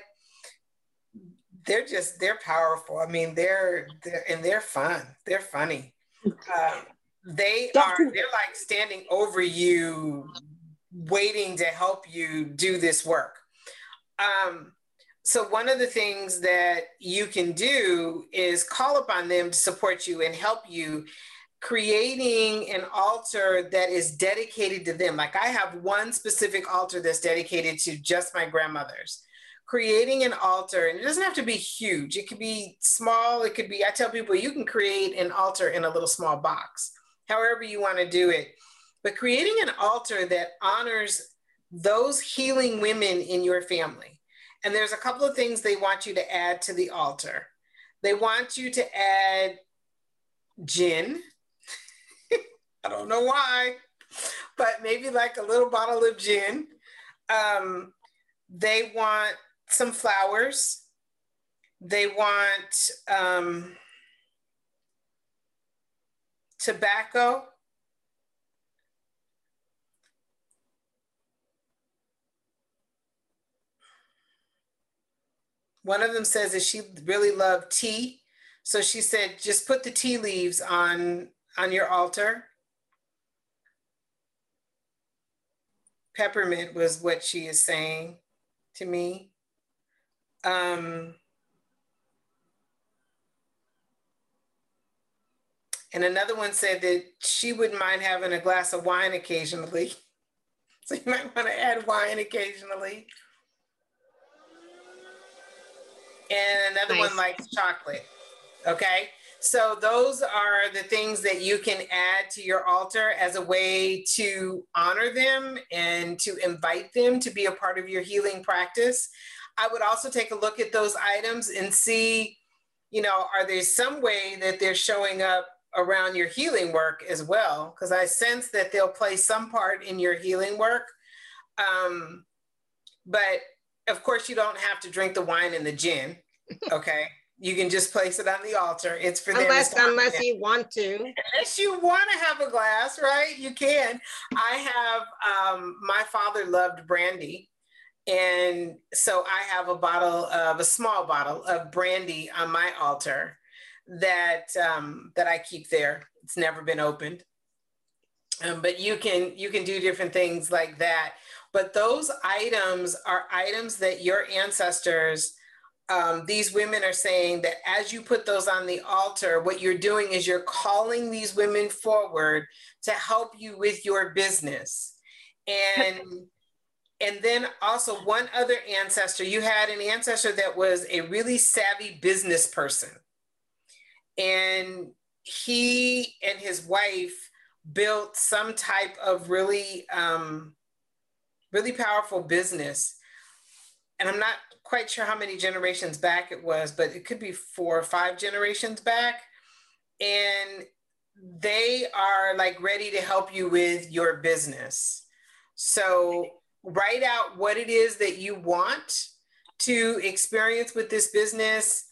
they're just they're powerful. I mean, they're, they're and they're fun. They're funny. Um, they are they're like standing over you waiting to help you do this work. Um, so one of the things that you can do is call upon them to support you and help you creating an altar that is dedicated to them. Like I have one specific altar that's dedicated to just my grandmothers. Creating an altar, and it doesn't have to be huge. It could be small. It could be, I tell people, you can create an altar in a little small box, however you want to do it but creating an altar that honors those healing women in your family. And there's a couple of things they want you to add to the altar. They want you to add gin. I don't know why, but maybe like a little bottle of gin. Um, they want some flowers. They want um, tobacco One of them says that she really loved tea. So she said, just put the tea leaves on, on your altar. Peppermint was what she is saying to me. Um, and another one said that she wouldn't mind having a glass of wine occasionally. So you might want to add wine occasionally and another nice. one likes chocolate. Okay. So those are the things that you can add to your altar as a way to honor them and to invite them to be a part of your healing practice. I would also take a look at those items and see, you know, are there some way that they're showing up around your healing work as well? Because I sense that they'll play some part in your healing work. Um, but of course, you don't have to drink the wine and the gin. Okay. You can just place it on the altar. It's for unless unless you want to. Unless you want to have a glass, right? You can. I have um, my father loved brandy, and so I have a bottle of a small bottle of brandy on my altar that um, that I keep there. It's never been opened. Um, but you can you can do different things like that. But those items are items that your ancestors, um, these women are saying that as you put those on the altar, what you're doing is you're calling these women forward to help you with your business. And and then also one other ancestor, you had an ancestor that was a really savvy business person. And he and his wife built some type of really um, really powerful business. And I'm not quite sure how many generations back it was, but it could be four or five generations back. And they are like ready to help you with your business. So write out what it is that you want to experience with this business.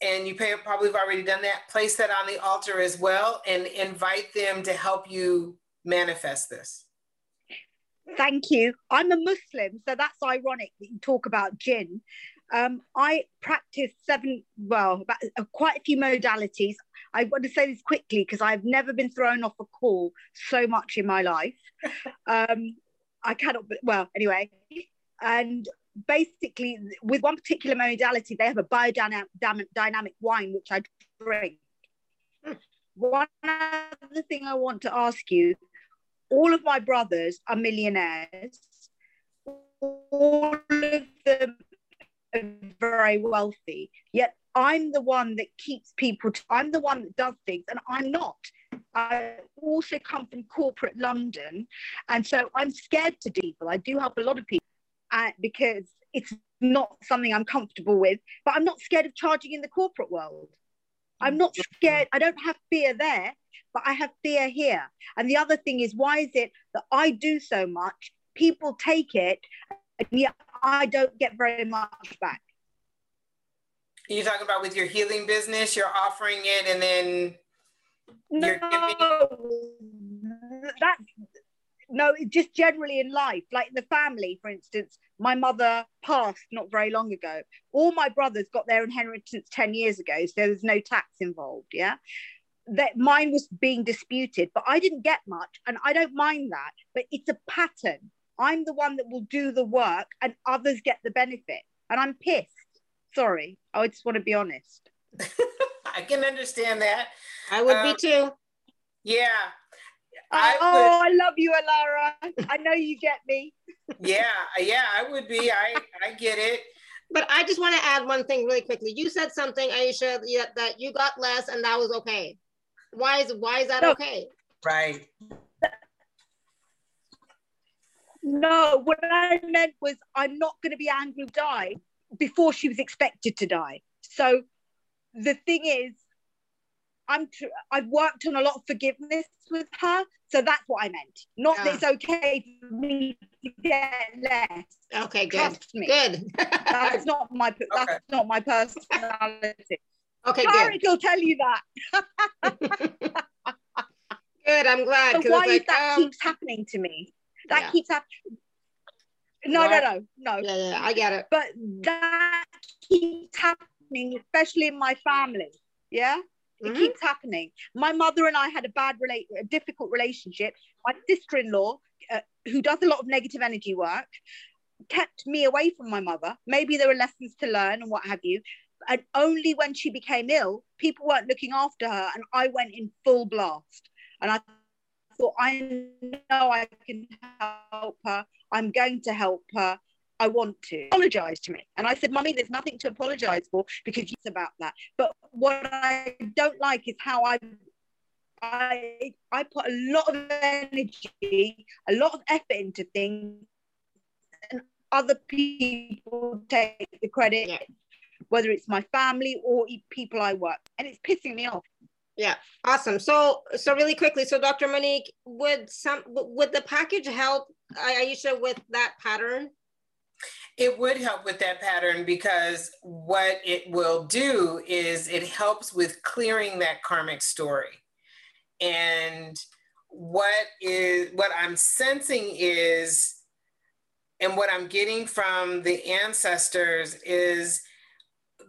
And you probably have already done that. Place that on the altar as well and invite them to help you manifest this. Thank you. I'm a Muslim, so that's ironic that you talk about jinn. Um, I practice seven, well, about, uh, quite a few modalities. I want to say this quickly because I've never been thrown off a call so much in my life. Um, I cannot, well, anyway. And basically, with one particular modality, they have a biodynamic wine, which I drink. Hmm. One other thing I want to ask you all of my brothers are millionaires. All of them are very wealthy. Yet I'm the one that keeps people, I'm the one that does things, and I'm not. I also come from corporate London. And so I'm scared to do. I do help a lot of people uh, because it's not something I'm comfortable with, but I'm not scared of charging in the corporate world. I'm not scared. I don't have fear there but I have fear here. And the other thing is, why is it that I do so much, people take it, and yet I don't get very much back? Are you talking about with your healing business? You're offering it and then no, you're giving. that no, just generally in life, like the family, for instance, my mother passed not very long ago. All my brothers got their inheritance 10 years ago, so there's no tax involved. Yeah that mine was being disputed, but I didn't get much, and I don't mind that. But it's a pattern. I'm the one that will do the work, and others get the benefit, and I'm pissed. Sorry, I just want to be honest. I can understand that. I would um, be too. Yeah. I oh, would... I love you, Alara. I know you get me. yeah, yeah, I would be. I I get it. But I just want to add one thing really quickly. You said something, Aisha, that you got less and that was okay. Why is why is that no. okay? Right. No, what I meant was I'm not going to be angry die before she was expected to die. So the thing is, I'm tr- I've worked on a lot of forgiveness with her, so that's what I meant. Not yeah. that it's okay for me to get less. Okay, good. Trust me. Good. that's not my that's okay. not my personality. Okay, good. will tell you that. good. I'm glad. So why like, that um, keeps happening to me? That yeah. keeps happening. No, what? no, no, no. Yeah, yeah, I get it. But that keeps happening, especially in my family. Yeah, it mm-hmm. keeps happening. My mother and I had a bad relate, a difficult relationship. My sister-in-law, uh, who does a lot of negative energy work, kept me away from my mother. Maybe there were lessons to learn and what have you and only when she became ill, people weren't looking after her, and I went in full blast. And I thought, I know I can help her. I'm going to help her. I want to apologize to me. And I said, Mummy, there's nothing to apologize for because it's about that. But what I don't like is how I I I put a lot of energy, a lot of effort into things, and other people take the credit. Yeah whether it's my family or people I work, and it's pissing me off. Yeah, awesome. So, so really quickly, so Dr. Monique, would some would the package help Aisha with that pattern? It would help with that pattern because what it will do is it helps with clearing that karmic story. And what is what I'm sensing is, and what I'm getting from the ancestors is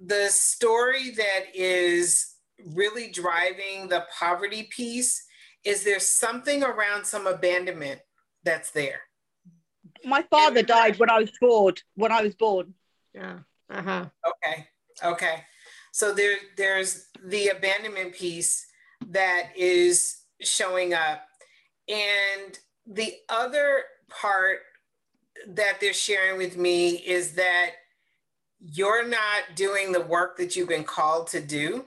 the story that is really driving the poverty piece is there something around some abandonment that's there? My father died when I was born. When I was born. Yeah. Uh-huh. Okay. Okay. So there, there's the abandonment piece that is showing up. And the other part that they're sharing with me is that you're not doing the work that you've been called to do.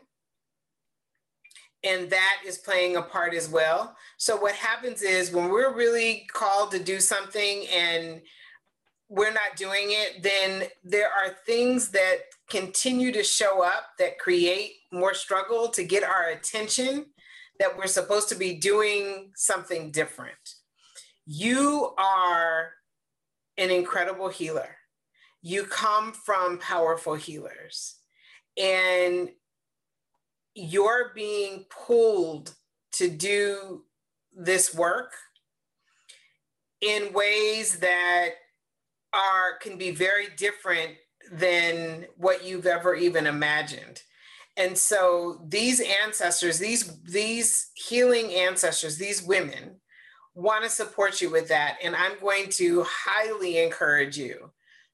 And that is playing a part as well. So, what happens is when we're really called to do something and we're not doing it, then there are things that continue to show up that create more struggle to get our attention that we're supposed to be doing something different. You are an incredible healer. You come from powerful healers. And you're being pulled to do this work in ways that are can be very different than what you've ever even imagined. And so these ancestors these these healing ancestors these women want to support you with that. And i'm going to highly encourage you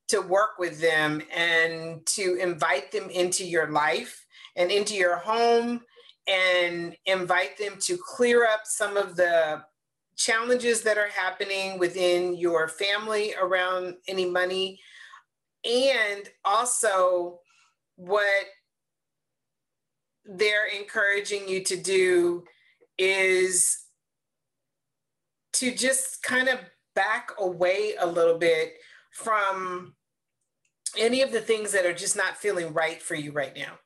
to work with them and to invite them into your life and into your home and invite them to clear up some of the challenges that are happening within your family around any money. And also what they're encouraging you to do is to just kind of back away a little bit from any of the things that are just not feeling right for you right now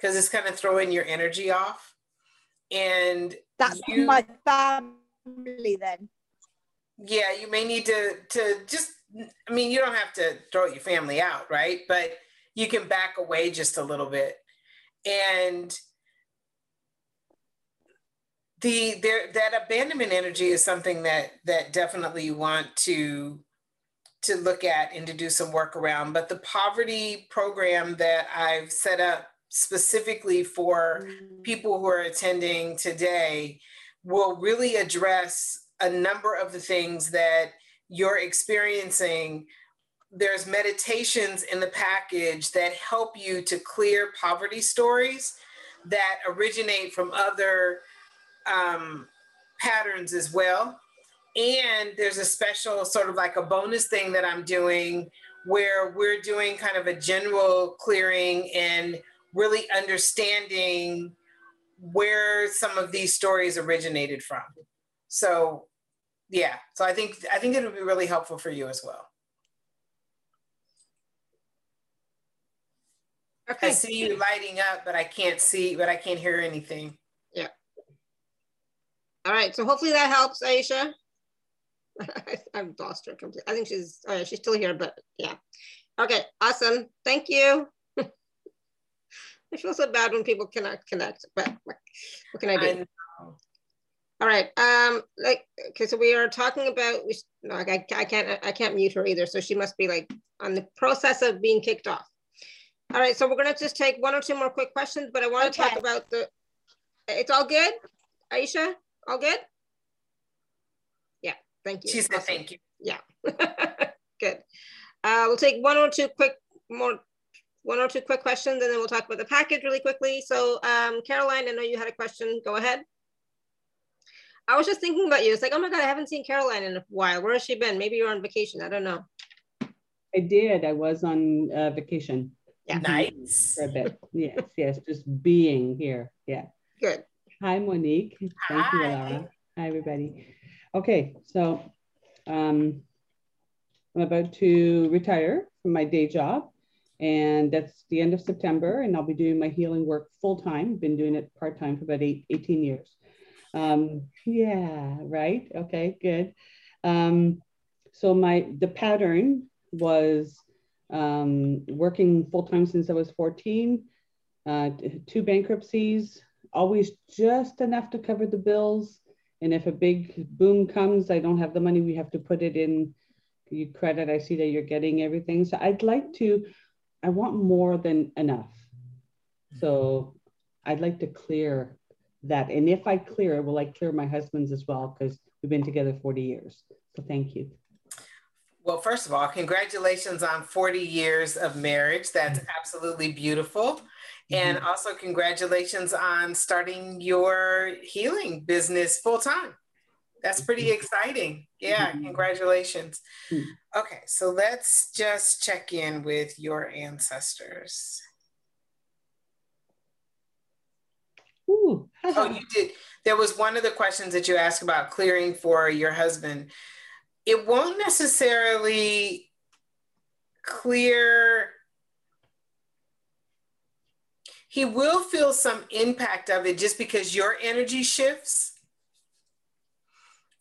because it's kind of throwing your energy off. And that's you, my family then. Yeah you may need to to just i mean you don't have to throw your family out right? But you can back away just a little bit. And the there that abandonment energy is something that that definitely you want to to look at and to do some work around. But the poverty program that i've set up specifically for mm. people who are attending today will really address a number of the things that you're experiencing there's meditations in the package that help you to clear poverty stories that originate from other um, patterns as well. And there's a special sort of like a bonus thing that I'm doing where we're doing kind of a general clearing and really understanding where some of these stories originated from. So yeah, so I think I think it would be really helpful for you as well. Okay. I see you lighting up, but I can't see, but I can't hear anything. Yeah. All right. So hopefully that helps, Aisha. I've lost her completely. I think she's, oh yeah, she's still here, but yeah. Okay. Awesome. Thank you. I feel so bad when people cannot connect, but what, what can I do? I All right. Um. Like, okay. So we are talking about. We, no, I, I can't. I can't mute her either. So she must be like on the process of being kicked off. All right, so we're gonna just take one or two more quick questions, but I want to okay. talk about the, it's all good? Aisha, all good? Yeah, thank you. She said awesome. thank you. Yeah, good. Uh, we'll take one or two quick more, one or two quick questions, and then we'll talk about the package really quickly. So um, Caroline, I know you had a question, go ahead. I was just thinking about you. It's like, oh my God, I haven't seen Caroline in a while. Where has she been? Maybe you're on vacation, I don't know. I did, I was on uh, vacation. Yeah. Nice. For a bit. Yes, yes, just being here. Yeah. Good. Hi, Monique. Thank Hi. you, Alara. Hi, everybody. Okay, so um, I'm about to retire from my day job, and that's the end of September, and I'll be doing my healing work full time. Been doing it part time for about eight, 18 years. Um, yeah, right. Okay, good. Um, so my the pattern was um, working full time since I was 14, uh, two bankruptcies, always just enough to cover the bills. And if a big boom comes, I don't have the money, we have to put it in you credit. I see that you're getting everything. So I'd like to, I want more than enough. So I'd like to clear that. And if I clear, it, will I clear my husband's as well? Because we've been together 40 years. So thank you. Well, first of all, congratulations on 40 years of marriage. That's mm-hmm. absolutely beautiful. And mm-hmm. also, congratulations on starting your healing business full time. That's pretty mm-hmm. exciting. Yeah, mm-hmm. congratulations. Mm-hmm. Okay, so let's just check in with your ancestors. Ooh. oh, you did. There was one of the questions that you asked about clearing for your husband. It won't necessarily clear. He will feel some impact of it just because your energy shifts.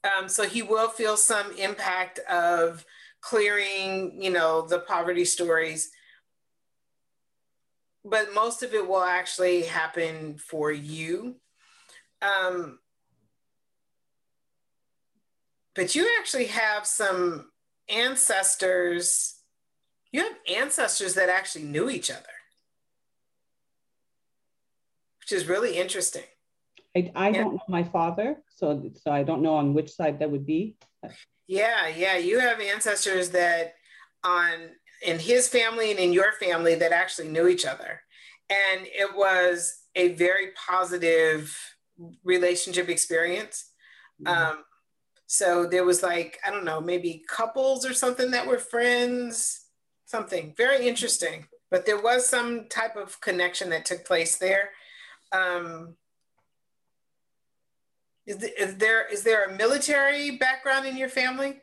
Um, so he will feel some impact of clearing, you know, the poverty stories but most of it will actually happen for you. Um, but you actually have some ancestors, you have ancestors that actually knew each other, which is really interesting. I, I don't know my father, so so I don't know on which side that would be. Yeah, yeah, you have ancestors that on in his family and in your family that actually knew each other. And it was a very positive relationship experience. Mm-hmm. Um, so there was like, I don't know, maybe couples or something that were friends, something very interesting. But there was some type of connection that took place there. Um, is, is there is there a military background in your family?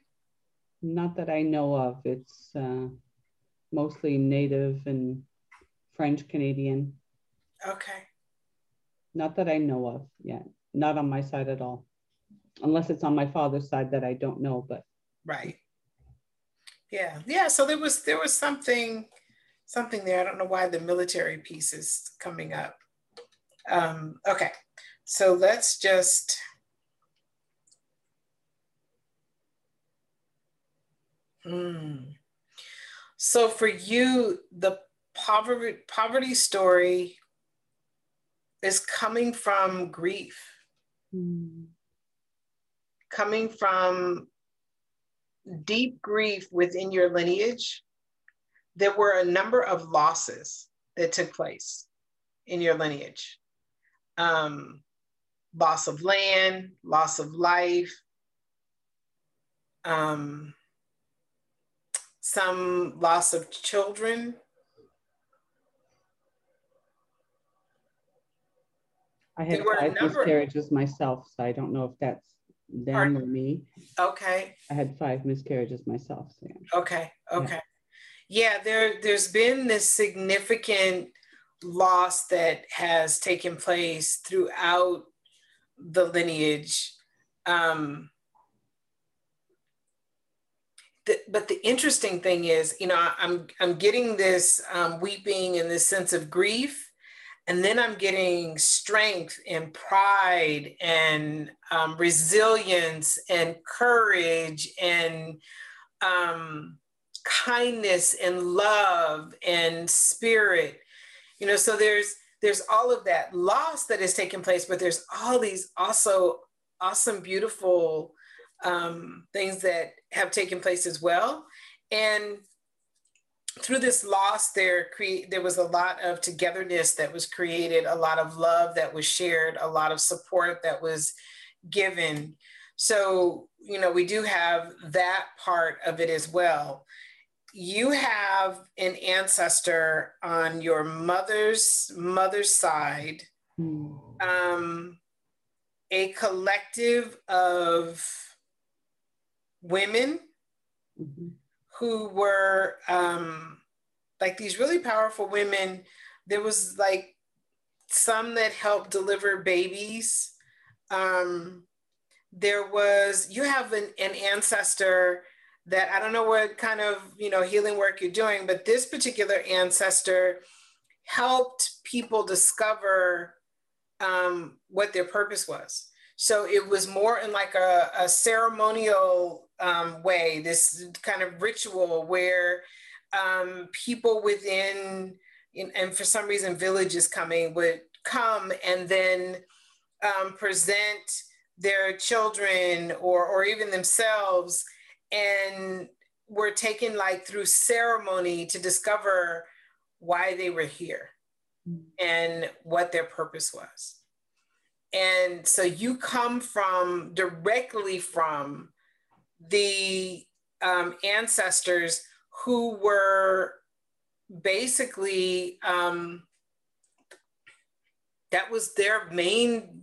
Not that I know of. It's uh, mostly Native and French Canadian. Okay. Not that I know of yet. Not on my side at all. Unless it's on my father's side that I don't know, but right. Yeah. Yeah. So there was there was something something there. I don't know why the military piece is coming up. Um, okay. So let's just hmm. So for you, the poverty poverty story is coming from grief. Mm. Coming from deep grief within your lineage. There were a number of losses that took place in your lineage. Um, loss of land, loss of life, um, some loss of children. I had five miscarriages myself, so I don't know if that's them Pardon? or me. Okay. I had five miscarriages myself. So Okay. Okay. Yeah. yeah, there there's been this significant loss that has taken place throughout the lineage. Um, the, but the interesting thing is, you know, I'm I'm getting this um, weeping and this sense of grief, and then I'm getting strength and pride and um, resilience and courage and um, kindness and love and spirit. You know, so there's there's all of that loss that has taken place, but there's all these also awesome, beautiful um, things that have taken place as well. And through this loss, there there was a lot of togetherness that was created, a lot of love that was shared, a lot of support that was given. So, you know, we do have that part of it as well. You have an ancestor on your mother's mother's side, mm. um, a collective of women mm-hmm. who were um, like these really powerful women. There was like some that helped deliver babies. Um, there was, you have an, an ancestor that I don't know what kind of you know healing work you're doing, but this particular ancestor helped people discover um, what their purpose was. So it was more in like a, a ceremonial um, way, this kind of ritual where um, people within, and for some reason, villages coming would come and then um, present their children or, or even themselves and were taken like through ceremony to discover why they were here and what their purpose was. And so you come from directly from the um, ancestors who were basically, um, that was their main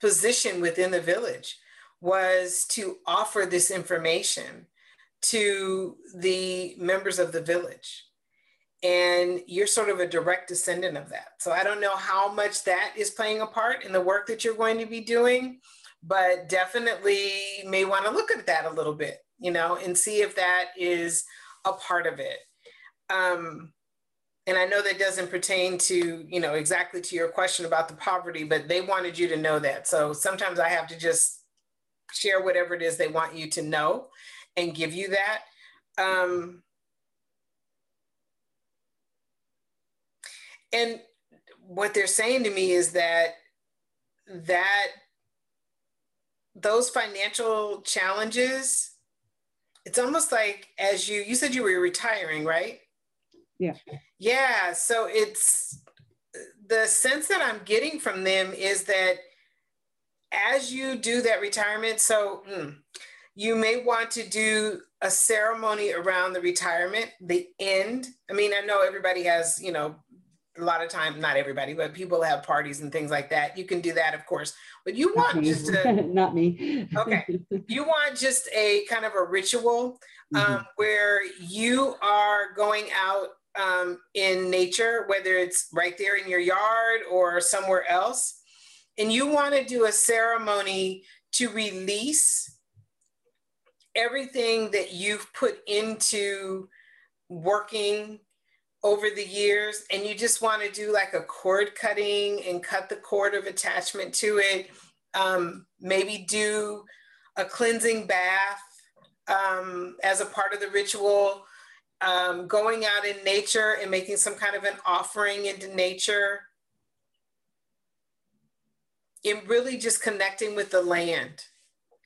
position within the village was to offer this information to the members of the village and you're sort of a direct descendant of that. So I don't know how much that is playing a part in the work that you're going to be doing, but definitely may want to look at that a little bit, you know, and see if that is a part of it. Um, and I know that doesn't pertain to, you know, exactly to your question about the poverty, but they wanted you to know that. So sometimes I have to just share whatever it is they want you to know and give you that. Um, and what they're saying to me is that that those financial challenges it's almost like as you you said you were retiring right? Yeah. Yeah so it's the sense that i'm getting from them is that as you do that retirement so mm, you may want to do a ceremony around the retirement the end. I mean i know everybody has you know a lot of time, not everybody, but people have parties and things like that. You can do that, of course, but you want just a, not me. okay. You want just a kind of a ritual um, mm-hmm. where you are going out um, in nature, whether it's right there in your yard or somewhere else, and you want to do a ceremony to release everything that you've put into working over the years and you just want to do like a cord cutting and cut the cord of attachment to it, um, maybe do a cleansing bath um, as a part of the ritual, um, going out in nature and making some kind of an offering into nature. And really just connecting with the land,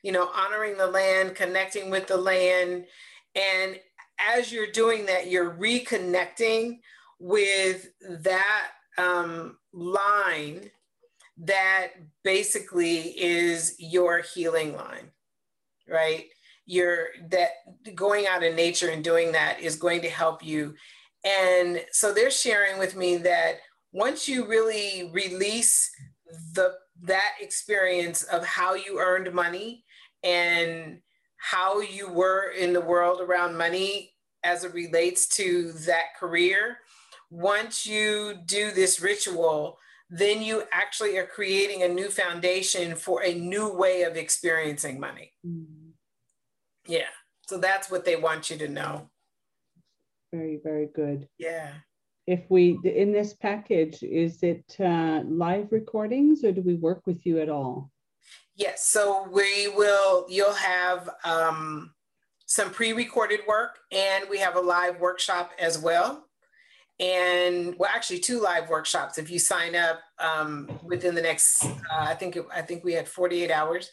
you know, honoring the land, connecting with the land, and as you're doing that, you're reconnecting with that um, line that basically is your healing line, right? You're that going out in nature and doing that is going to help you. And so they're sharing with me that once you really release the that experience of how you earned money and how you were in the world around money as it relates to that career. Once you do this ritual, then you actually are creating a new foundation for a new way of experiencing money. Mm-hmm. Yeah. So that's what they want you to know. Very, very good. Yeah. If we, in this package, is it uh, live recordings or do we work with you at all? Yes, so we will, you'll have um, some pre-recorded work and we have a live workshop as well. And well, actually two live workshops. If you sign up um, within the next, uh, I think, I think we had 48 hours,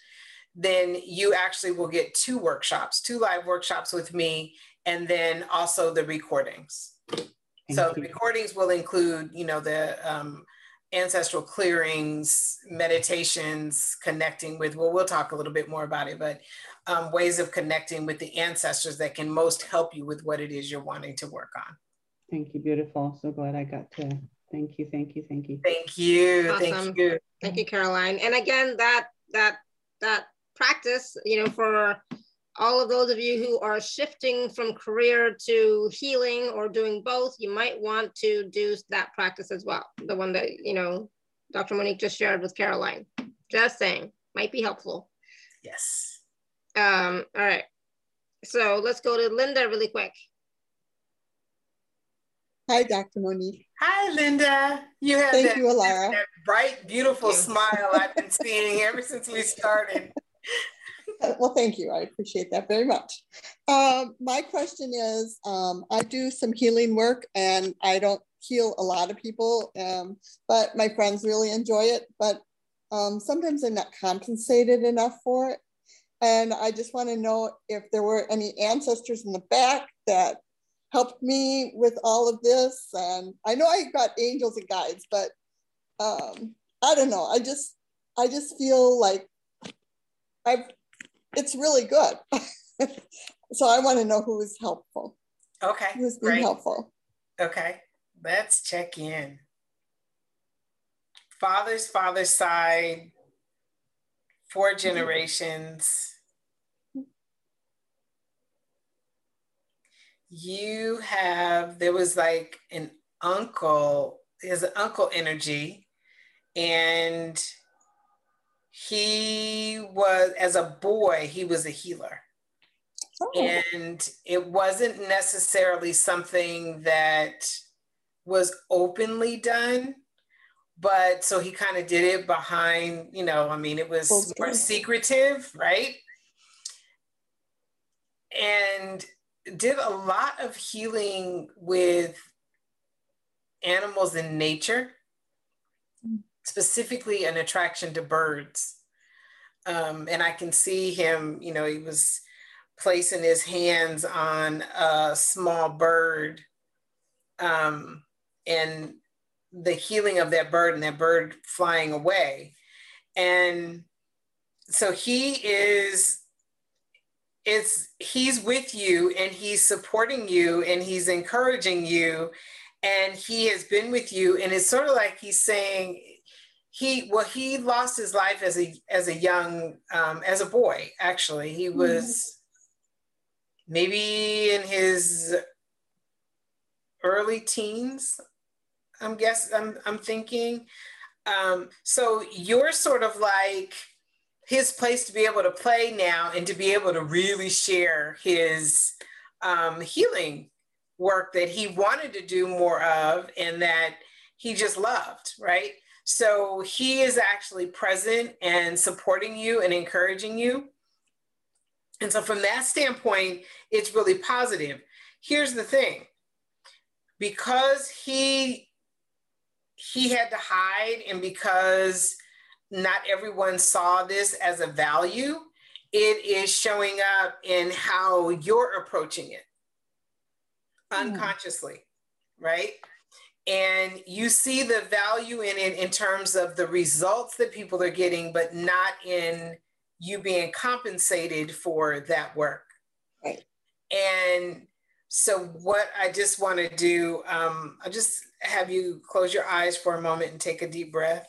then you actually will get two workshops, two live workshops with me, and then also the recordings. Thank so you. the recordings will include, you know, the um, ancestral clearings, meditations, connecting with, well, we'll talk a little bit more about it, but um, ways of connecting with the ancestors that can most help you with what it is you're wanting to work on. Thank you. Beautiful. So glad I got to. Thank you. Thank you. Thank you. Thank you. Awesome. Thank you. Thank you, Caroline. And again, that that that practice, you know, for all of those of you who are shifting from career to healing or doing both, you might want to do that practice as well. The one that, you know, Dr. Monique just shared with Caroline. Just saying, might be helpful. Yes. Um, all right. So let's go to Linda really quick. Hi, Dr. Monique. Hi, Linda. You have Thank that, you, Alara. that bright, beautiful smile I've been seeing ever since we started. well, thank you. I appreciate that very much. Um, my question is um, I do some healing work and I don't heal a lot of people, um, but my friends really enjoy it. But um, sometimes I'm not compensated enough for it. And I just want to know if there were any ancestors in the back that helped me with all of this. And I know I got angels and guides, but um, I don't know. I just, I just feel like I've, it's really good. so I want to know who is helpful. Okay. Who's been helpful. Okay. Let's check in. Father's father's side, four mm-hmm. generations. You have, there was like an uncle, there's an uncle energy, and he was, as a boy, he was a healer. Oh. And it wasn't necessarily something that was openly done, but so he kind of did it behind, you know, I mean, it was okay. more secretive, right? And did a lot of healing with animals in nature. Specifically an attraction to birds. Um, and I can see him, you know, he was placing his hands on a small bird um, and the healing of that bird and that bird flying away. And so he is it's he's with you and he's supporting you and he's encouraging you and he has been with you and it's sort of like he's saying he well he lost his life as a as a young um, as a boy actually. He was maybe in his early teens i'm guess i'm, I'm thinking. Um, so you're sort of like his place to be able to play now and to be able to really share his um, healing work that he wanted to do more of and that he just loved right so he is actually present and supporting you and encouraging you and so from that standpoint, it's really positive. Here's the thing. Because he he had to hide and because not everyone saw this as a value, it is showing up in how you're approaching it hmm. unconsciously, mm. right? And you see the value in it in terms of the results that people are getting, but not in you being compensated for that work. Right. And so, what I just want to do, um, I'll just have you close your eyes for a moment and take a deep breath.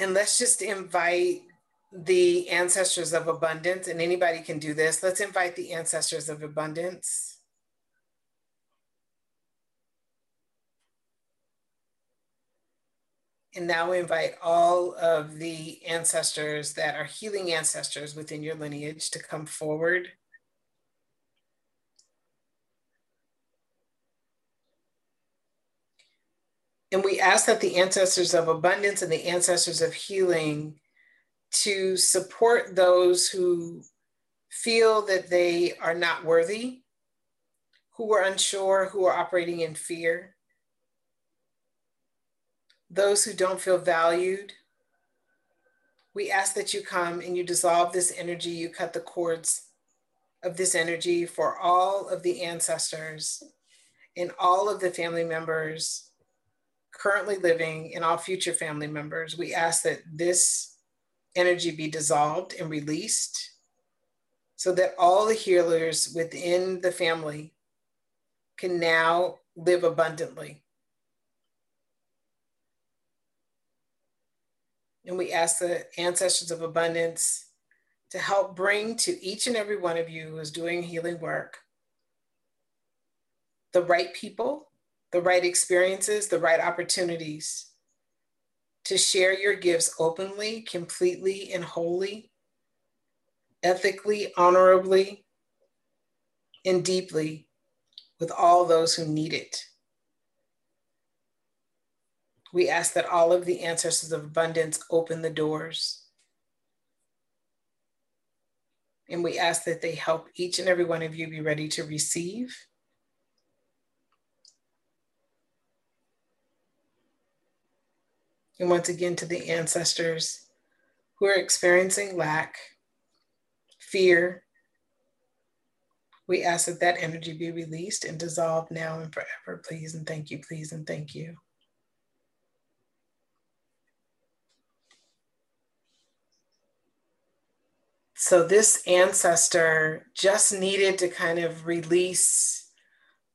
And let's just invite the ancestors of abundance, and anybody can do this. Let's invite the ancestors of abundance And now we invite all of the ancestors that are healing ancestors within your lineage to come forward. And we ask that the ancestors of abundance and the ancestors of healing to support those who feel that they are not worthy, who are unsure, who are operating in fear those who don't feel valued. We ask that you come and you dissolve this energy, you cut the cords of this energy for all of the ancestors and all of the family members currently living and all future family members. We ask that this energy be dissolved and released so that all the healers within the family can now live abundantly. And we ask the ancestors of abundance to help bring to each and every one of you who is doing healing work the right people, the right experiences, the right opportunities to share your gifts openly, completely, and wholly, ethically, honorably, and deeply with all those who need it. We ask that all of the ancestors of abundance open the doors. And we ask that they help each and every one of you be ready to receive. And once again, to the ancestors who are experiencing lack, fear, we ask that that energy be released and dissolved now and forever, please, and thank you, please, and thank you. So this ancestor just needed to kind of release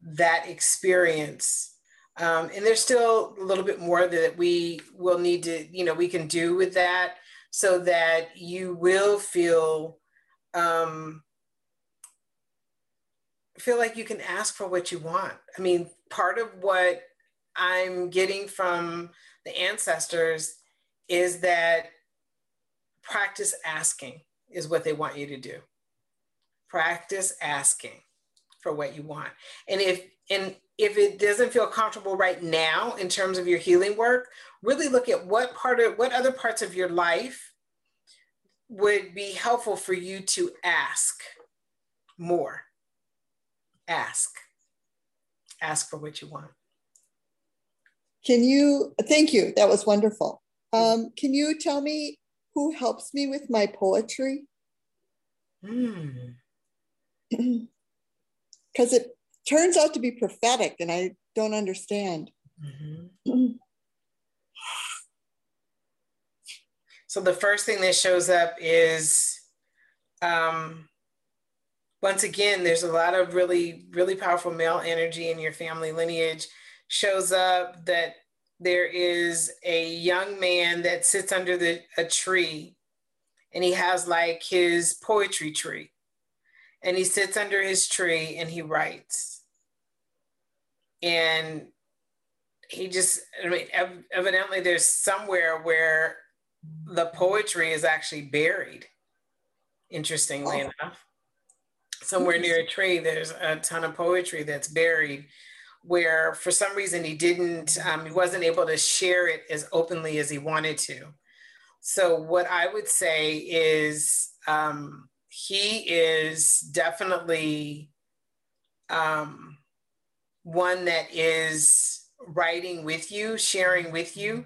that experience. Um, and there's still a little bit more that we will need to, you know, we can do with that so that you will feel um, feel like you can ask for what you want. I mean, part of what I'm getting from the ancestors is that practice asking is what they want you to do. Practice asking for what you want. And if and if it doesn't feel comfortable right now in terms of your healing work, really look at what part of what other parts of your life would be helpful for you to ask more. Ask. Ask for what you want. Can you, thank you, that was wonderful. Um, can you tell me who helps me with my poetry? Because mm. it turns out to be prophetic and I don't understand. Mm-hmm. so the first thing that shows up is um, once again, there's a lot of really, really powerful male energy in your family lineage. Shows up that there is a young man that sits under the, a tree and he has like his poetry tree. And he sits under his tree and he writes. And he just, I mean, ev- evidently there's somewhere where the poetry is actually buried, interestingly oh. enough somewhere near a tree, there's a ton of poetry that's buried where for some reason he didn't, um, he wasn't able to share it as openly as he wanted to. So, what I would say is um, he is definitely um, one that is writing with you, sharing with you.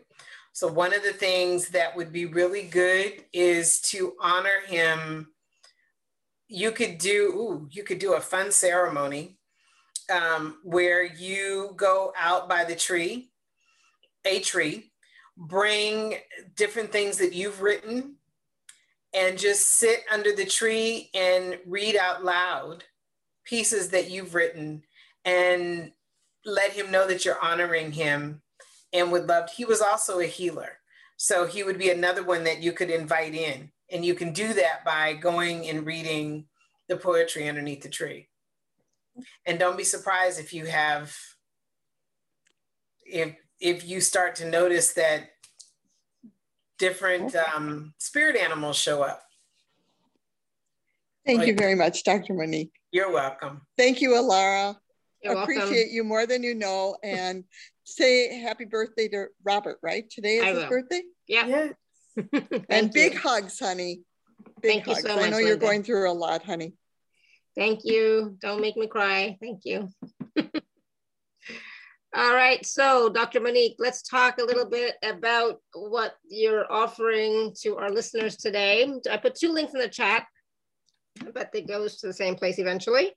So, one of the things that would be really good is to honor him you could do ooh, you could do a fun ceremony um, where you go out by the tree, a tree, bring different things that you've written, and just sit under the tree and read out loud pieces that you've written and let him know that you're honoring him and would love he was also a healer so he would be another one that you could invite in and you can do that by going and reading the poetry underneath the tree. And don't be surprised if you have, if, if you start to notice that different um, spirit animals show up. Thank like, you very much, Dr. Monique. You're welcome. Thank you, Alara. You're Appreciate welcome. you more than you know. And say happy birthday to Robert, right? Today is I his will. birthday? Yeah. yeah. and big hugs, honey. Big Thank hugs. So much, I know you're going through a lot, honey. Thank you. Don't make me cry. Thank you. All right, so Dr. Monique, let's talk a little bit about what you're offering to our listeners today. I put two links in the chat, but it goes to the same place eventually.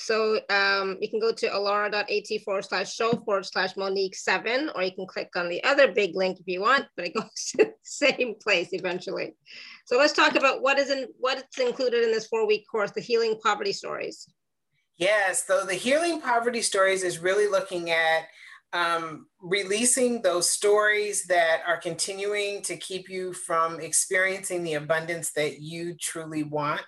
So um, you can go to alara.at forward slash show forward slash Monique seven, or you can click on the other big link if you want, but it goes to the same place eventually. So let's talk about what is in what's included in this four week course, the healing poverty stories. Yes, so the healing poverty stories is really looking at um, releasing those stories that are continuing to keep you from experiencing the abundance that you truly want.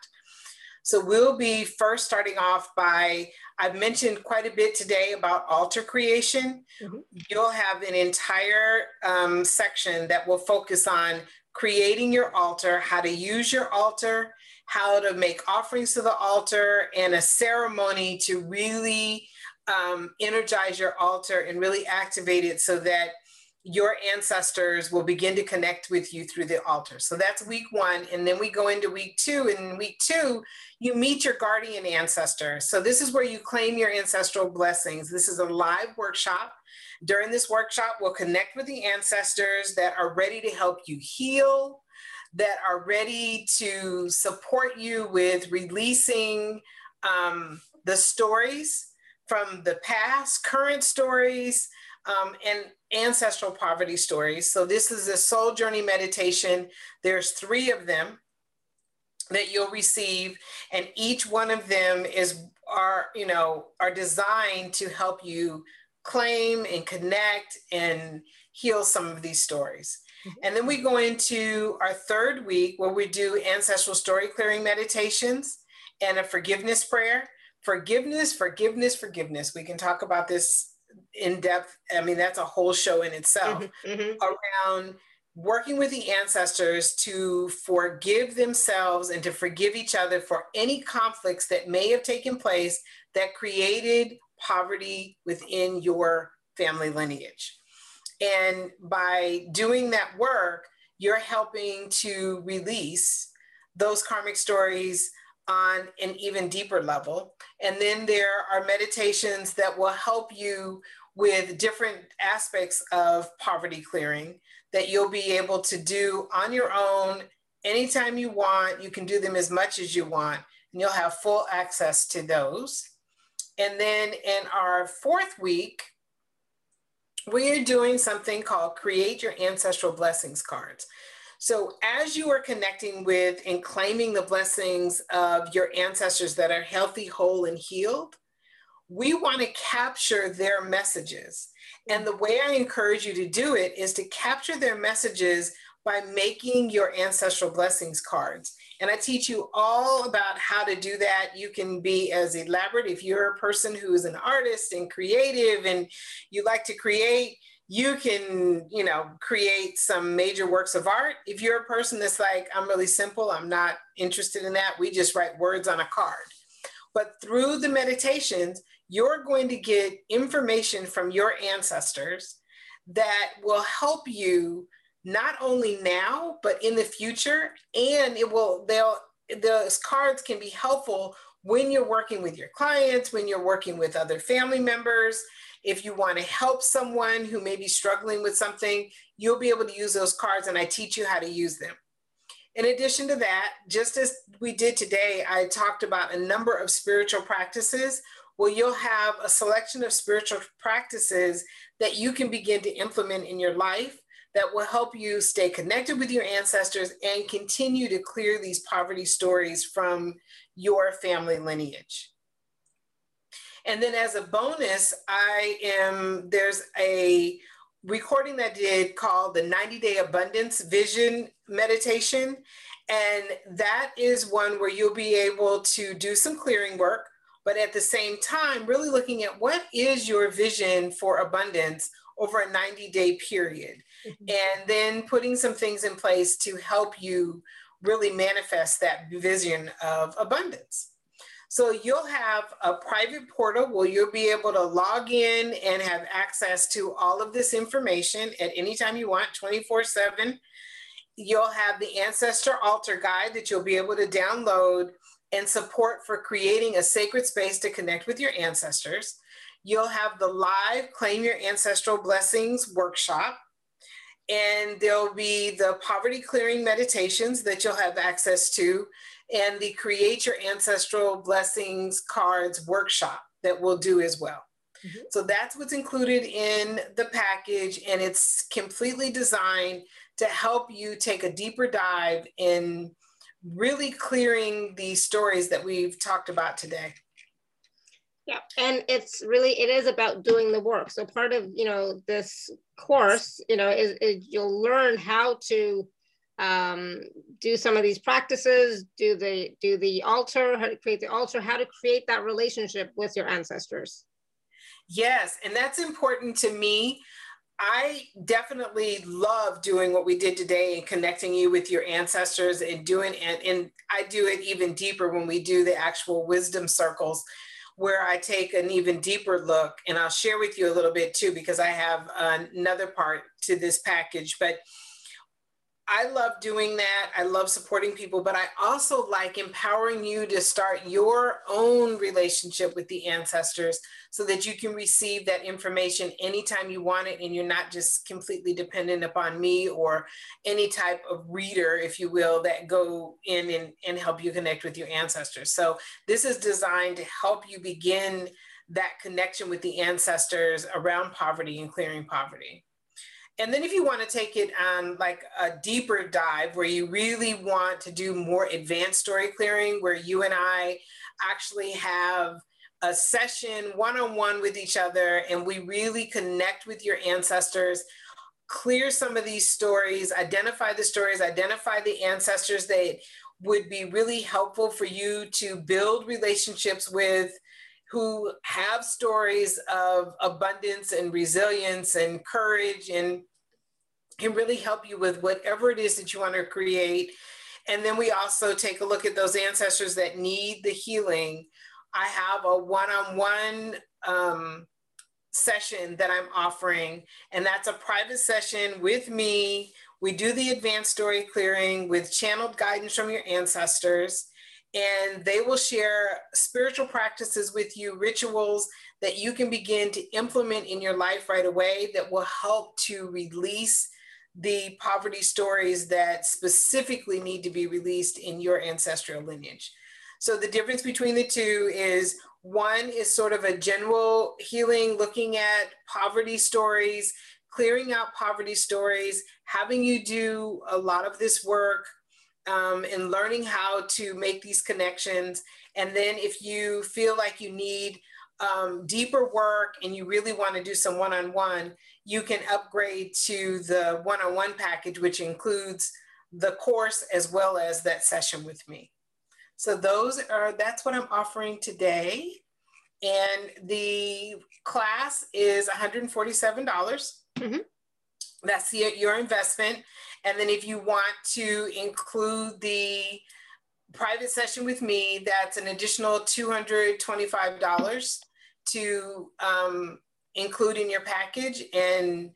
So we'll be first starting off by, I've mentioned quite a bit today about altar creation. Mm-hmm. You'll have an entire um, section that will focus on creating your altar, how to use your altar, how to make offerings to the altar, and a ceremony to really um, energize your altar and really activate it so that your ancestors will begin to connect with you through the altar. So that's week one. And then we go into week two. And in week two, you meet your guardian ancestor. So this is where you claim your ancestral blessings. This is a live workshop. During this workshop, we'll connect with the ancestors that are ready to help you heal, that are ready to support you with releasing um, the stories from the past, current stories, um, and ancestral poverty stories. So this is a soul journey meditation. There's three of them that you'll receive, and each one of them is are you know are designed to help you claim and connect and heal some of these stories. Mm-hmm. And then we go into our third week where we do ancestral story clearing meditations and a forgiveness prayer. Forgiveness, forgiveness, forgiveness. We can talk about this in depth. I mean, that's a whole show in itself mm-hmm, mm-hmm. around working with the ancestors to forgive themselves and to forgive each other for any conflicts that may have taken place that created poverty within your family lineage. And by doing that work, you're helping to release those karmic stories on an even deeper level. And then there are meditations that will help you with different aspects of poverty clearing that you'll be able to do on your own anytime you want. You can do them as much as you want, and you'll have full access to those. And then in our fourth week, we are doing something called Create Your Ancestral Blessings cards. So, as you are connecting with and claiming the blessings of your ancestors that are healthy, whole, and healed, we want to capture their messages. And the way I encourage you to do it is to capture their messages by making your ancestral blessings cards. And I teach you all about how to do that. You can be as elaborate if you're a person who is an artist and creative and you like to create, you can, you know, create some major works of art. If you're a person that's like, I'm really simple, I'm not interested in that, we just write words on a card. But through the meditations, you're going to get information from your ancestors that will help you not only now, but in the future. And it will, they'll, those cards can be helpful when you're working with your clients, when you're working with other family members, if you want to help someone who may be struggling with something, you'll be able to use those cards and I teach you how to use them. In addition to that, just as we did today, I talked about a number of spiritual practices. Well, you'll have a selection of spiritual practices that you can begin to implement in your life that will help you stay connected with your ancestors and continue to clear these poverty stories from your family lineage. And then as a bonus, I am, there's a recording that I did called the 90 Day Abundance Vision Meditation. And that is one where you'll be able to do some clearing work, but at the same time, really looking at what is your vision for abundance over a 90 day period. Mm-hmm. And then putting some things in place to help you really manifest that vision of abundance. So you'll have a private portal where you'll be able to log in and have access to all of this information at any time you want, 24 seven. You'll have the ancestor altar guide that you'll be able to download and support for creating a sacred space to connect with your ancestors. You'll have the live Claim Your Ancestral Blessings workshop. And there'll be the poverty clearing meditations that you'll have access to and the Create Your Ancestral Blessings cards workshop that we'll do as well. Mm-hmm. So that's what's included in the package, and it's completely designed to help you take a deeper dive in really clearing these stories that we've talked about today. Yeah, and it's really it is about doing the work. So part of you know this course, you know, is, is you'll learn how to um, do some of these practices, do the do the altar, how to create the altar, how to create that relationship with your ancestors. Yes, and that's important to me. I definitely love doing what we did today and connecting you with your ancestors and doing and, and I do it even deeper when we do the actual wisdom circles where I take an even deeper look. And I'll share with you a little bit too, because I have another part to this package. But I love doing that. I love supporting people, but I also like empowering you to start your own relationship with the ancestors so that you can receive that information anytime you want it and you're not just completely dependent upon me or any type of reader, if you will, that go in and, and help you connect with your ancestors. So this is designed to help you begin that connection with the ancestors around poverty and clearing poverty. And then if you want to take it on like a deeper dive where you really want to do more advanced story clearing, where you and I actually have a session one-on-one with each other and we really connect with your ancestors clear some of these stories identify the stories identify the ancestors that would be really helpful for you to build relationships with who have stories of abundance and resilience and courage and can really help you with whatever it is that you want to create. And then we also take a look at those ancestors that need the healing. I have a one on one session that I'm offering, and that's a private session with me. We do the advanced story clearing with channeled guidance from your ancestors, and they will share spiritual practices with you, rituals that you can begin to implement in your life right away that will help to release the poverty stories that specifically need to be released in your ancestral lineage. So the difference between the two is one is sort of a general healing, looking at poverty stories, clearing out poverty stories, having you do a lot of this work um, and learning how to make these connections. And then if you feel like you need um, deeper work and you really want to do some one-on-one, you can upgrade to the one-on-one package, which includes the course as well as that session with me. So those are, that's what I'm offering today. And the class is 147. dollars mm -hmm. That's the, your investment. And then if you want to include the private session with me, that's an additional $225 to um, include in your package and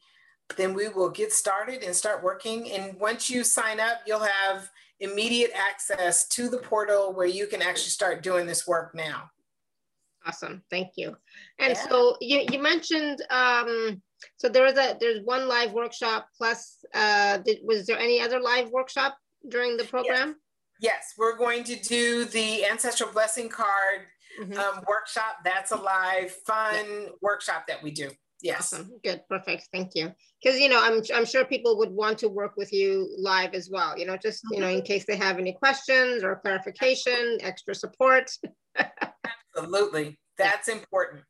then we will get started and start working. And once you sign up, you'll have immediate access to the portal where you can actually start doing this work now. Awesome, thank you. And yeah. so you, you mentioned, um, so there is a, there's one live workshop plus, uh, did, was there any other live workshop during the program? Yes. yes, we're going to do the Ancestral Blessing Card mm-hmm. um, workshop. That's a live, fun yeah. workshop that we do. Yes. Awesome. Good. Perfect. Thank you. Because you know, I'm I'm sure people would want to work with you live as well. You know, just you know, in mm-hmm. case they have any questions or clarification, extra support. Absolutely. That's yeah. important.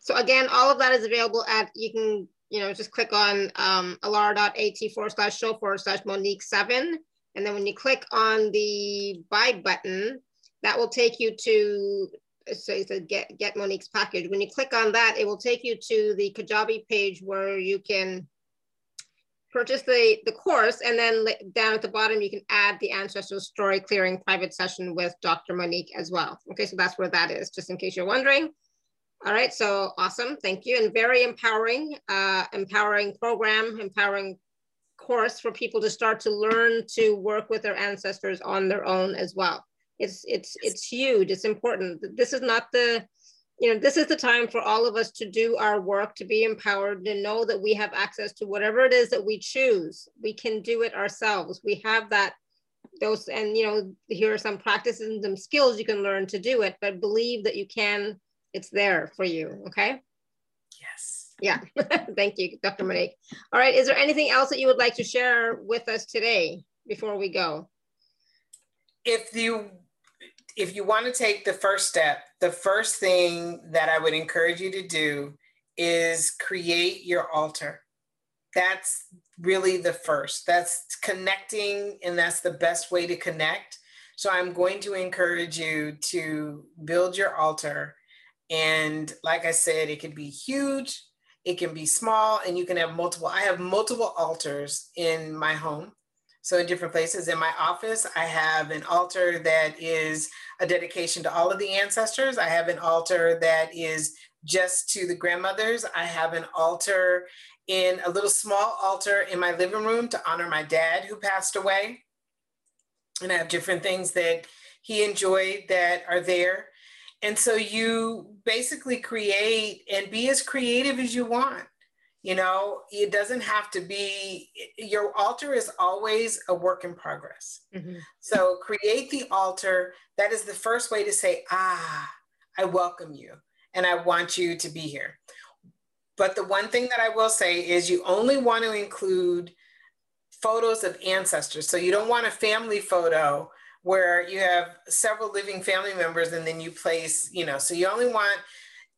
So again, all of that is available at you can you know just click on um, alara.at forward slash show forward slash Monique seven, and then when you click on the buy button, that will take you to so it says get, get Monique's package. When you click on that, it will take you to the Kajabi page where you can purchase the, the course and then down at the bottom, you can add the ancestral story clearing private session with Dr. Monique as well. Okay, so that's where that is, just in case you're wondering. All right, so awesome, thank you. And very empowering, uh, empowering program, empowering course for people to start to learn to work with their ancestors on their own as well. It's it's it's huge. It's important. This is not the you know, this is the time for all of us to do our work, to be empowered, to know that we have access to whatever it is that we choose. We can do it ourselves. We have that, those, and you know, here are some practices and some skills you can learn to do it, but believe that you can, it's there for you, okay? Yes. Yeah, thank you, Dr. Monique. All right, is there anything else that you would like to share with us today before we go? If you if you want to take the first step, the first thing that I would encourage you to do is create your altar. That's really the first. That's connecting, and that's the best way to connect. So I'm going to encourage you to build your altar. And like I said, it can be huge, it can be small, and you can have multiple. I have multiple altars in my home. So in different places in my office, I have an altar that is a dedication to all of the ancestors. I have an altar that is just to the grandmothers. I have an altar in a little small altar in my living room to honor my dad who passed away. And I have different things that he enjoyed that are there. And so you basically create and be as creative as you want. You know, it doesn't have to be, your altar is always a work in progress. Mm-hmm. So create the altar. That is the first way to say, ah, I welcome you and I want you to be here. But the one thing that I will say is you only want to include photos of ancestors. So you don't want a family photo where you have several living family members and then you place, you know, so you only want,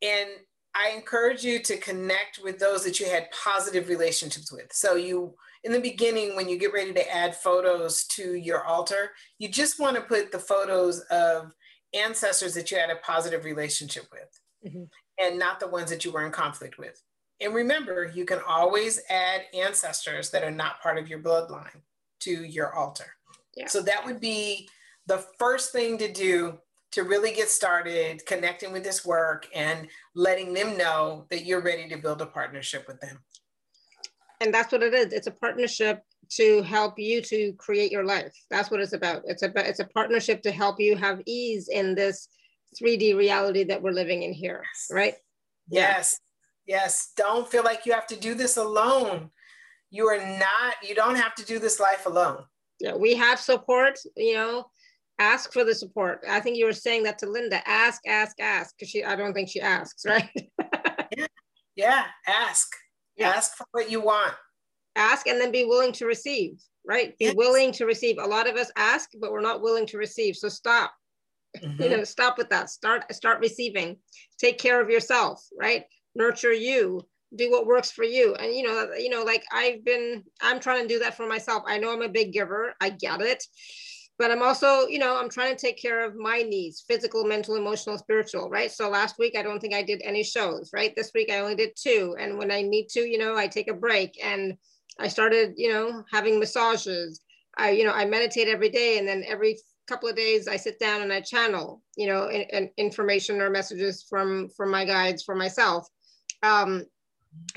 and I encourage you to connect with those that you had positive relationships with. So you, in the beginning, when you get ready to add photos to your altar, you just want to put the photos of ancestors that you had a positive relationship with mm-hmm. and not the ones that you were in conflict with. And remember, you can always add ancestors that are not part of your bloodline to your altar. Yeah. So that would be the first thing to do to really get started connecting with this work and letting them know that you're ready to build a partnership with them. And that's what it is. It's a partnership to help you to create your life. That's what it's about. It's about it's a partnership to help you have ease in this 3D reality that we're living in here, right? Yes. Yes. Don't feel like you have to do this alone. You are not, you don't have to do this life alone. Yeah, we have support, you know, ask for the support. I think you were saying that to Linda. Ask, ask, ask. Because she I don't think she asks, right? yeah. yeah, ask. Yeah. Ask for what you want. Ask and then be willing to receive, right? Be yes. willing to receive. A lot of us ask, but we're not willing to receive. So stop. Mm-hmm. You know, stop with that. Start start receiving. Take care of yourself, right? Nurture you do what works for you and you know you know like i've been i'm trying to do that for myself i know i'm a big giver i get it but i'm also you know i'm trying to take care of my needs physical mental emotional spiritual right? So last week i don't think i did any shows right? This week i only did two. And when i need to you know i take a break. And i started you know having massages. I you know i meditate every day. And then every couple of days i sit down and i channel you know in, in information or messages from from my guides for myself. Um,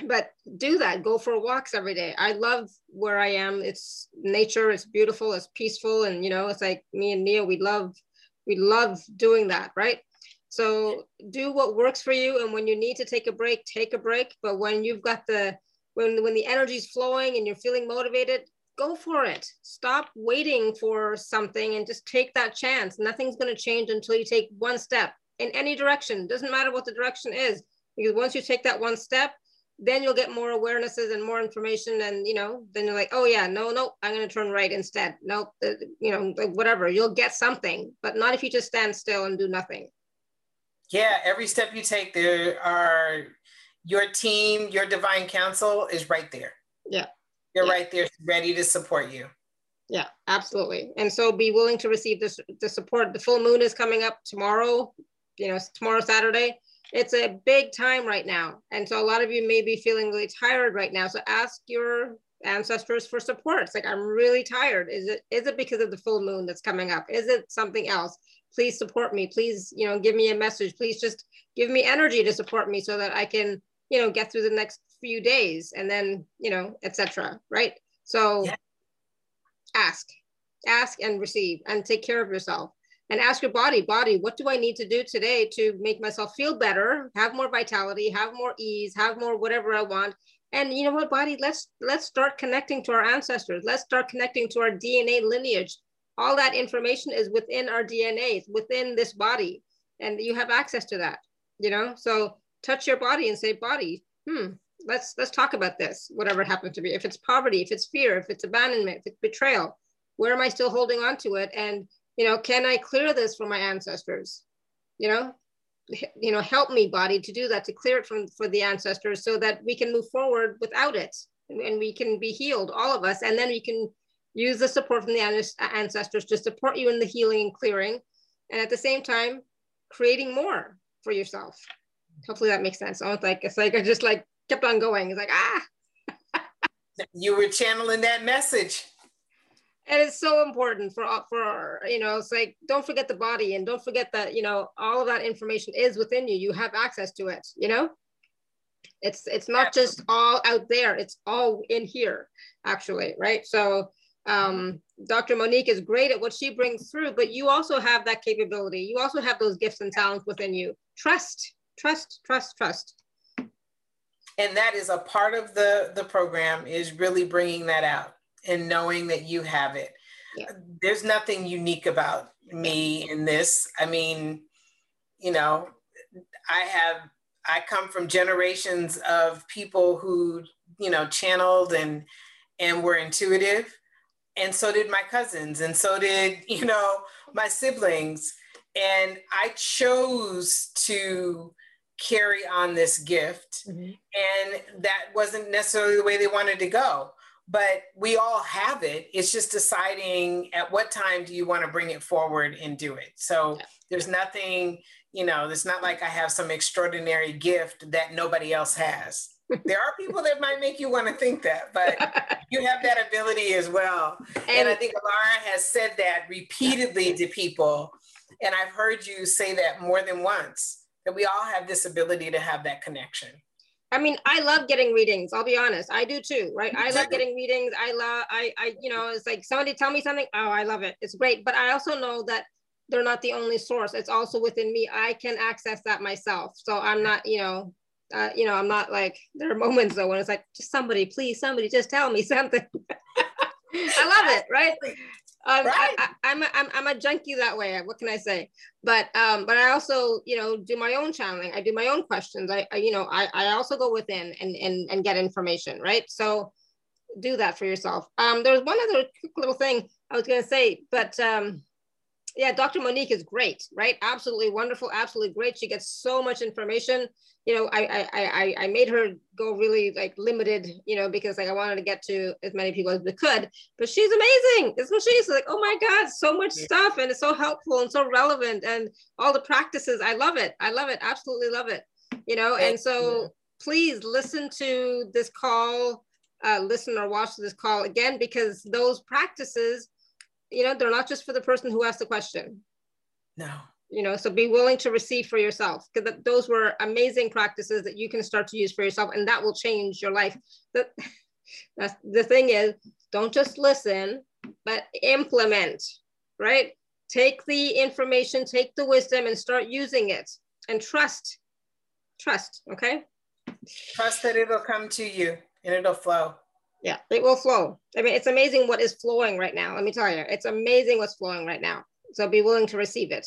but do that. Go for walks every day. I love where i am. It's nature. It's beautiful. It's peaceful. And you know it's like me and Nia we love we love doing that right? So do what works for you. And when you need to take a break take a break. But when you've got the when when the energy is flowing and you're feeling motivated go for it. Stop waiting for something and just take that chance. Nothing's going to change until you take one step in any direction. Doesn't matter what the direction is. Because once you take that one step then you'll get more awarenesses and more information and you know then you're like oh yeah no no i'm going to turn right instead. No nope, uh, you know whatever. You'll get something but not if you just stand still and do nothing. Yeah every step you take there are your team your divine council is right there. Yeah. You're yeah. right there ready to support you. Yeah absolutely. And so be willing to receive this the support. The full moon is coming up tomorrow you know tomorrow saturday it's a big time right now. And so a lot of you may be feeling really tired right now. So ask your ancestors for support. It's like, I'm really tired. Is it, is it because of the full moon that's coming up? Is it something else? Please support me. Please, you know, give me a message. Please just give me energy to support me so that I can, you know, get through the next few days and then, you know, etc. Right. So yeah. ask, ask and receive and take care of yourself and ask your body, body, what do I need to do today to make myself feel better, have more vitality, have more ease, have more whatever I want. And you know what, body, let's let's start connecting to our ancestors. Let's start connecting to our DNA lineage. All that information is within our DNA, within this body. And you have access to that, you know? So touch your body and say, body, hmm, let's let's talk about this, whatever it happens to be. If it's poverty, if it's fear, if it's abandonment, if it's betrayal, where am I still holding on to it? And you know can i clear this from my ancestors? You know you know help me body to do that to clear it from for the ancestors so that we can move forward without it and, we can be healed all of us and then we can use the support from the ancestors to support you in the healing and clearing and at the same time creating more for yourself. Hopefully that makes sense. I like it's like i just like kept on going. It's like ah! You were channeling that message and it's so important for for you know it's like don't forget the body and don't forget that you know all of that information is within you. You have access to it you know? It's it's not just all out there. It's all in here actually right? So um, dr monique is great at what she brings through but you also have that capability. You also have those gifts and talents within you. Trust trust trust trust. And that is a part of the the program is really bringing that out and knowing that you have it. Yeah. There's nothing unique about me in this. I mean, you know, I have, I come from generations of people who, you know, channeled and, and were intuitive. And so did my cousins. And so did, you know, my siblings. And I chose to carry on this gift. Mm-hmm. And that wasn't necessarily the way they wanted to go but we all have it. It's just deciding at what time do you want to bring it forward and do it. So yeah. there's nothing, you know, it's not like I have some extraordinary gift that nobody else has. there are people that might make you want to think that, but you have that ability as well. And, and I think Alara has said that repeatedly to people. And I've heard you say that more than once that we all have this ability to have that connection. I mean, I love getting readings. I'll be honest. I do too, right? I love getting readings. I love, I, I, you know, it's like somebody tell me something. Oh, I love it. It's great. But I also know that they're not the only source. It's also within me. I can access that myself. So I'm not, you know, uh, you know, I'm not like, there are moments though when it's like, just somebody, please, somebody just tell me something. I love it, right? Um, right. I, am a, I'm, I'm a junkie that way. What can I say? But um, but I also you know do my own channeling. I do my own questions. I, I you know I, I also go within and, and and get information. Right. So do that for yourself. Um, there's one other quick little thing I was gonna say, but um, yeah, Dr. Monique is great, right? Absolutely wonderful, absolutely great. She gets so much information. You know, I I I, I made her go really like limited, you know, because like I wanted to get to as many people as we could. But she's amazing. It's what she's like. Oh my God, so much stuff, and it's so helpful and so relevant, and all the practices. I love it. I love it. Absolutely love it. You know, and so please listen to this call, uh, listen or watch this call again because those practices you know, they're not just for the person who asked the question. No. You know, so be willing to receive for yourself because those were amazing practices that you can start to use for yourself and that will change your life. The, that's the thing is, don't just listen, but implement, right? Take the information, take the wisdom and start using it and trust, trust, okay? Trust that it'll come to you and it'll flow. Yeah, it will flow. I mean, it's amazing what is flowing right now. Let me tell you, it's amazing what's flowing right now. So be willing to receive it.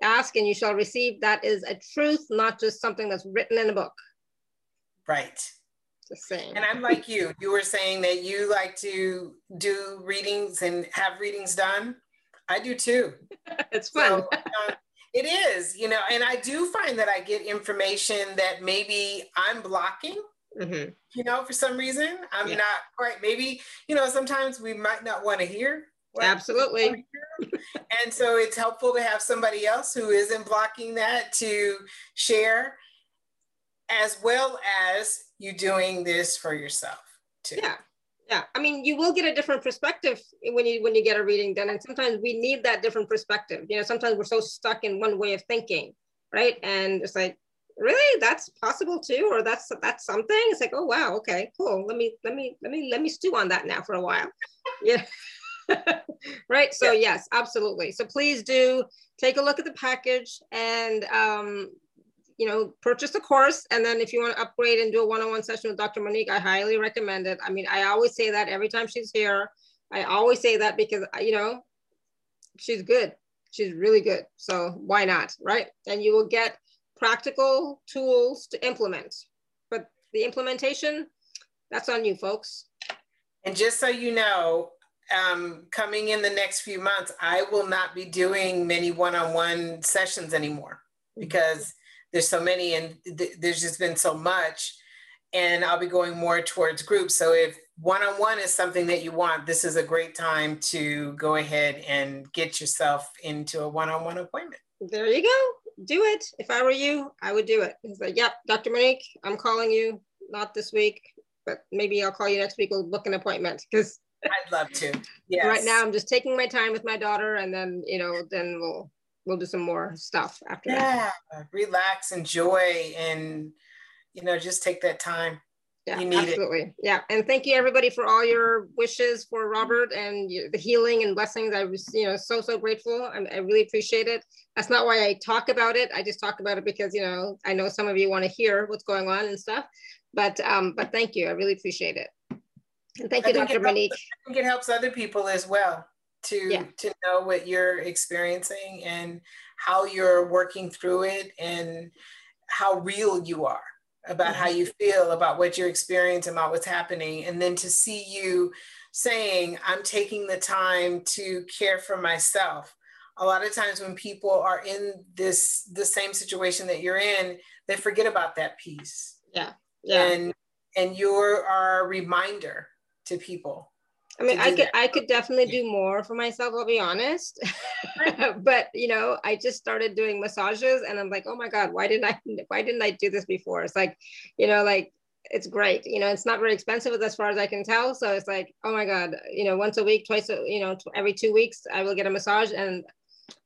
Ask and you shall receive. That is a truth, not just something that's written in a book. Right. Just saying. And I'm like you. You were saying that you like to do readings and have readings done. I do too. it's fun. So, uh, it is, you know, and I do find that I get information that maybe I'm blocking Mm-hmm. You know, for some reason, I'm yeah. not quite. Maybe you know, sometimes we might not want to hear. Absolutely. and so it's helpful to have somebody else who isn't blocking that to share, as well as you doing this for yourself too. Yeah. Yeah, I mean, you will get a different perspective when you when you get a reading done, and sometimes we need that different perspective. You know, sometimes we're so stuck in one way of thinking, right? And it's like really? That's possible too or that's that's something? It's like oh wow okay cool. Let me let me let me let me stew on that now for a while. Yeah. Right? So yeah. yes absolutely. So please do take a look at the package and um you know purchase the course. And then if you want to upgrade and do a one-on-one session with dr monique i highly recommend it. I mean i always say that every time she's here. I always say that because you know she's good. She's really good. So why not? Right? And you will get practical tools to implement. But the implementation, that's on you folks. And just so you know, um, coming in the next few months, I will not be doing many one-on-one sessions anymore because there's so many and th there's just been so much and I'll be going more towards groups. So if one-on-one is something that you want, this is a great time to go ahead and get yourself into a one-on-one appointment. There you go do it. If I were you, I would do it. He's like, yep, Dr. Monique, I'm calling you, not this week, but maybe I'll call you next week. We'll book an appointment because I'd love to. Yes. Right now, I'm just taking my time with my daughter, and then you know, then we'll we'll do some more stuff after yeah. that. Relax, enjoy, and you know, just take that time. Yeah, absolutely. It. Yeah, and thank you everybody for all your wishes for Robert and the healing and blessings. I was, you know, so so grateful. I, I really appreciate it. That's not why I talk about it. I just talk about it because you know I know some of you want to hear what's going on and stuff. But um, but thank you. I really appreciate it. And thank you, Dr. Monique. Helps, I think it helps other people as well to yeah. to know what you're experiencing and how you're working through it and how real you are about how you feel about what you're experiencing about what's happening. And then to see you saying i'm taking the time to care for myself. A lot of times when people are in this the same situation that you're in they forget about that piece. Yeah. Yeah. And and you're a reminder to people I mean, I could that. I could definitely do more for myself. I'll be honest, but you know, I just started doing massages, and I'm like, oh my god, why didn't I why didn't I do this before? It's like, you know, like it's great. You know, it's not very expensive as far as I can tell. So it's like, oh my god, you know, once a week, twice, a, you know, every two weeks, I will get a massage, and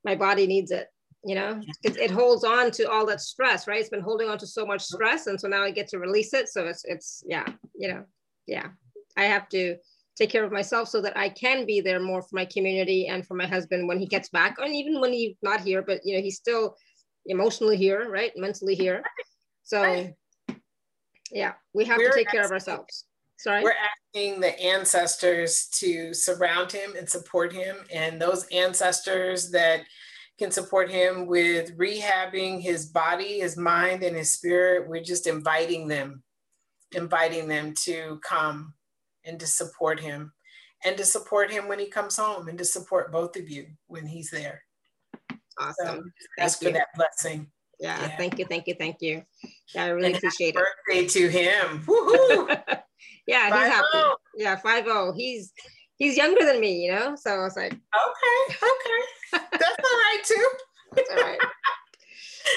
my body needs it. You know, it, it holds on to all that stress, right? It's been holding on to so much stress, and so now I get to release it. So it's it's yeah, you know, yeah, I have to take care of myself so that I can be there more for my community and for my husband when he gets back, and even when he's not here, but you know, he's still emotionally here, right? Mentally here. So yeah, we have we're to take care of ourselves. Sorry. We're asking the ancestors to surround him and support him, and those ancestors that can support him with rehabbing his body, his mind, and his spirit. We're just inviting them, inviting them to come and to support him and to support him when he comes home and to support both of you when he's there. Awesome. So ask for that blessing. Yeah, yeah, thank you, thank you, thank you. Yeah, I really and appreciate it. Birthday to him. Woohoo! yeah, he's happy. Oh. Yeah, five zero. He's he's younger than me, you know. So I was like, okay, okay, that's all right too. That's all right.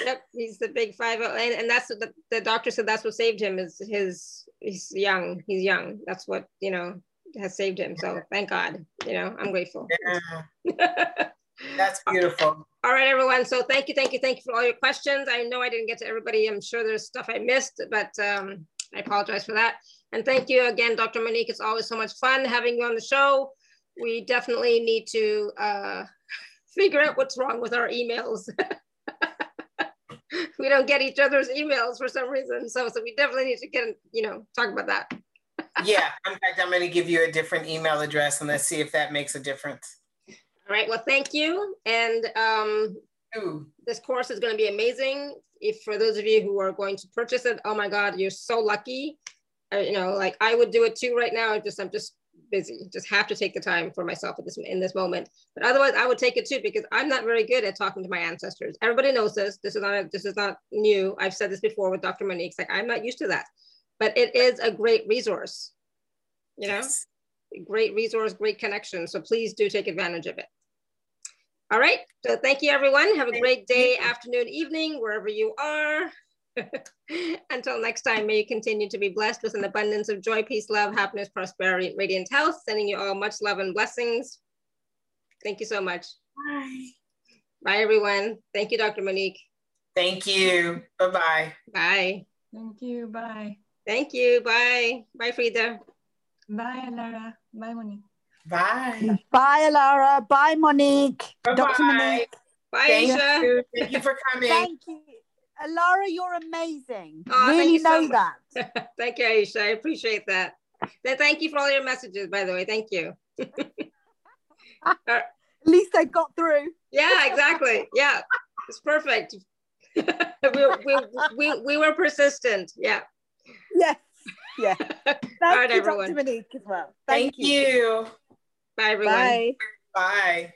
yep, he's the big five zero, and, and that's what the, the doctor said. That's what saved him is his he's young. He's young. That's what, you know, has saved him. So thank God, you know, I'm grateful. Yeah. That's beautiful. All right, everyone. So thank you, thank you, thank you for all your questions. I know I didn't get to everybody. I'm sure there's stuff I missed, but um, I apologize for that. And thank you again, Dr. Monique. It's always so much fun having you on the show. We definitely need to uh, figure out what's wrong with our emails. we don't get each other's emails for some reason. So, so we definitely need to get, you know, talk about that. yeah. In fact, I'm going to give you a different email address and let's see if that makes a difference. All right. Well, thank you. And um, Ooh. this course is going to be amazing. If for those of you who are going to purchase it, oh my God, you're so lucky. Uh, you know, like I would do it too right now. I just, I'm just busy. Just have to take the time for myself at this in this moment. But otherwise, I would take it too because I'm not very good at talking to my ancestors. Everybody knows this. This is not a, this is not new. I've said this before with Dr. Monique. It's like I'm not used to that, but it is a great resource. You know, yes. great resource, great connection. So please do take advantage of it. All right. So thank you, everyone. Have a great day, afternoon, evening, wherever you are. Until next time, may you continue to be blessed with an abundance of joy, peace, love, happiness, prosperity, radiant health. Sending you all much love and blessings. Thank you so much. Bye. Bye, everyone. Thank you, Dr. Monique. Thank you. Bye-bye. Bye. Thank you. Bye. Thank you. Bye. Bye, Frida. Bye, Lara. Bye, Monique. Bye. Bye, Lara. Bye, Monique. Bye Dr. Monique. Bye, Thank Aisha. You. Thank you for coming. Thank you. Laura, you're amazing. Oh, really you know so that. thank you, Aisha. I appreciate that. Thank you for all your messages, by the way. Thank you. At least I got through. Yeah, exactly. Yeah, it's perfect. we, we, we, we were persistent. Yeah. Yes. Yeah. Thank all right, you, everyone. Dr. Monique, as well. Thank, Thank you. you. Bye, everyone. Bye. Bye.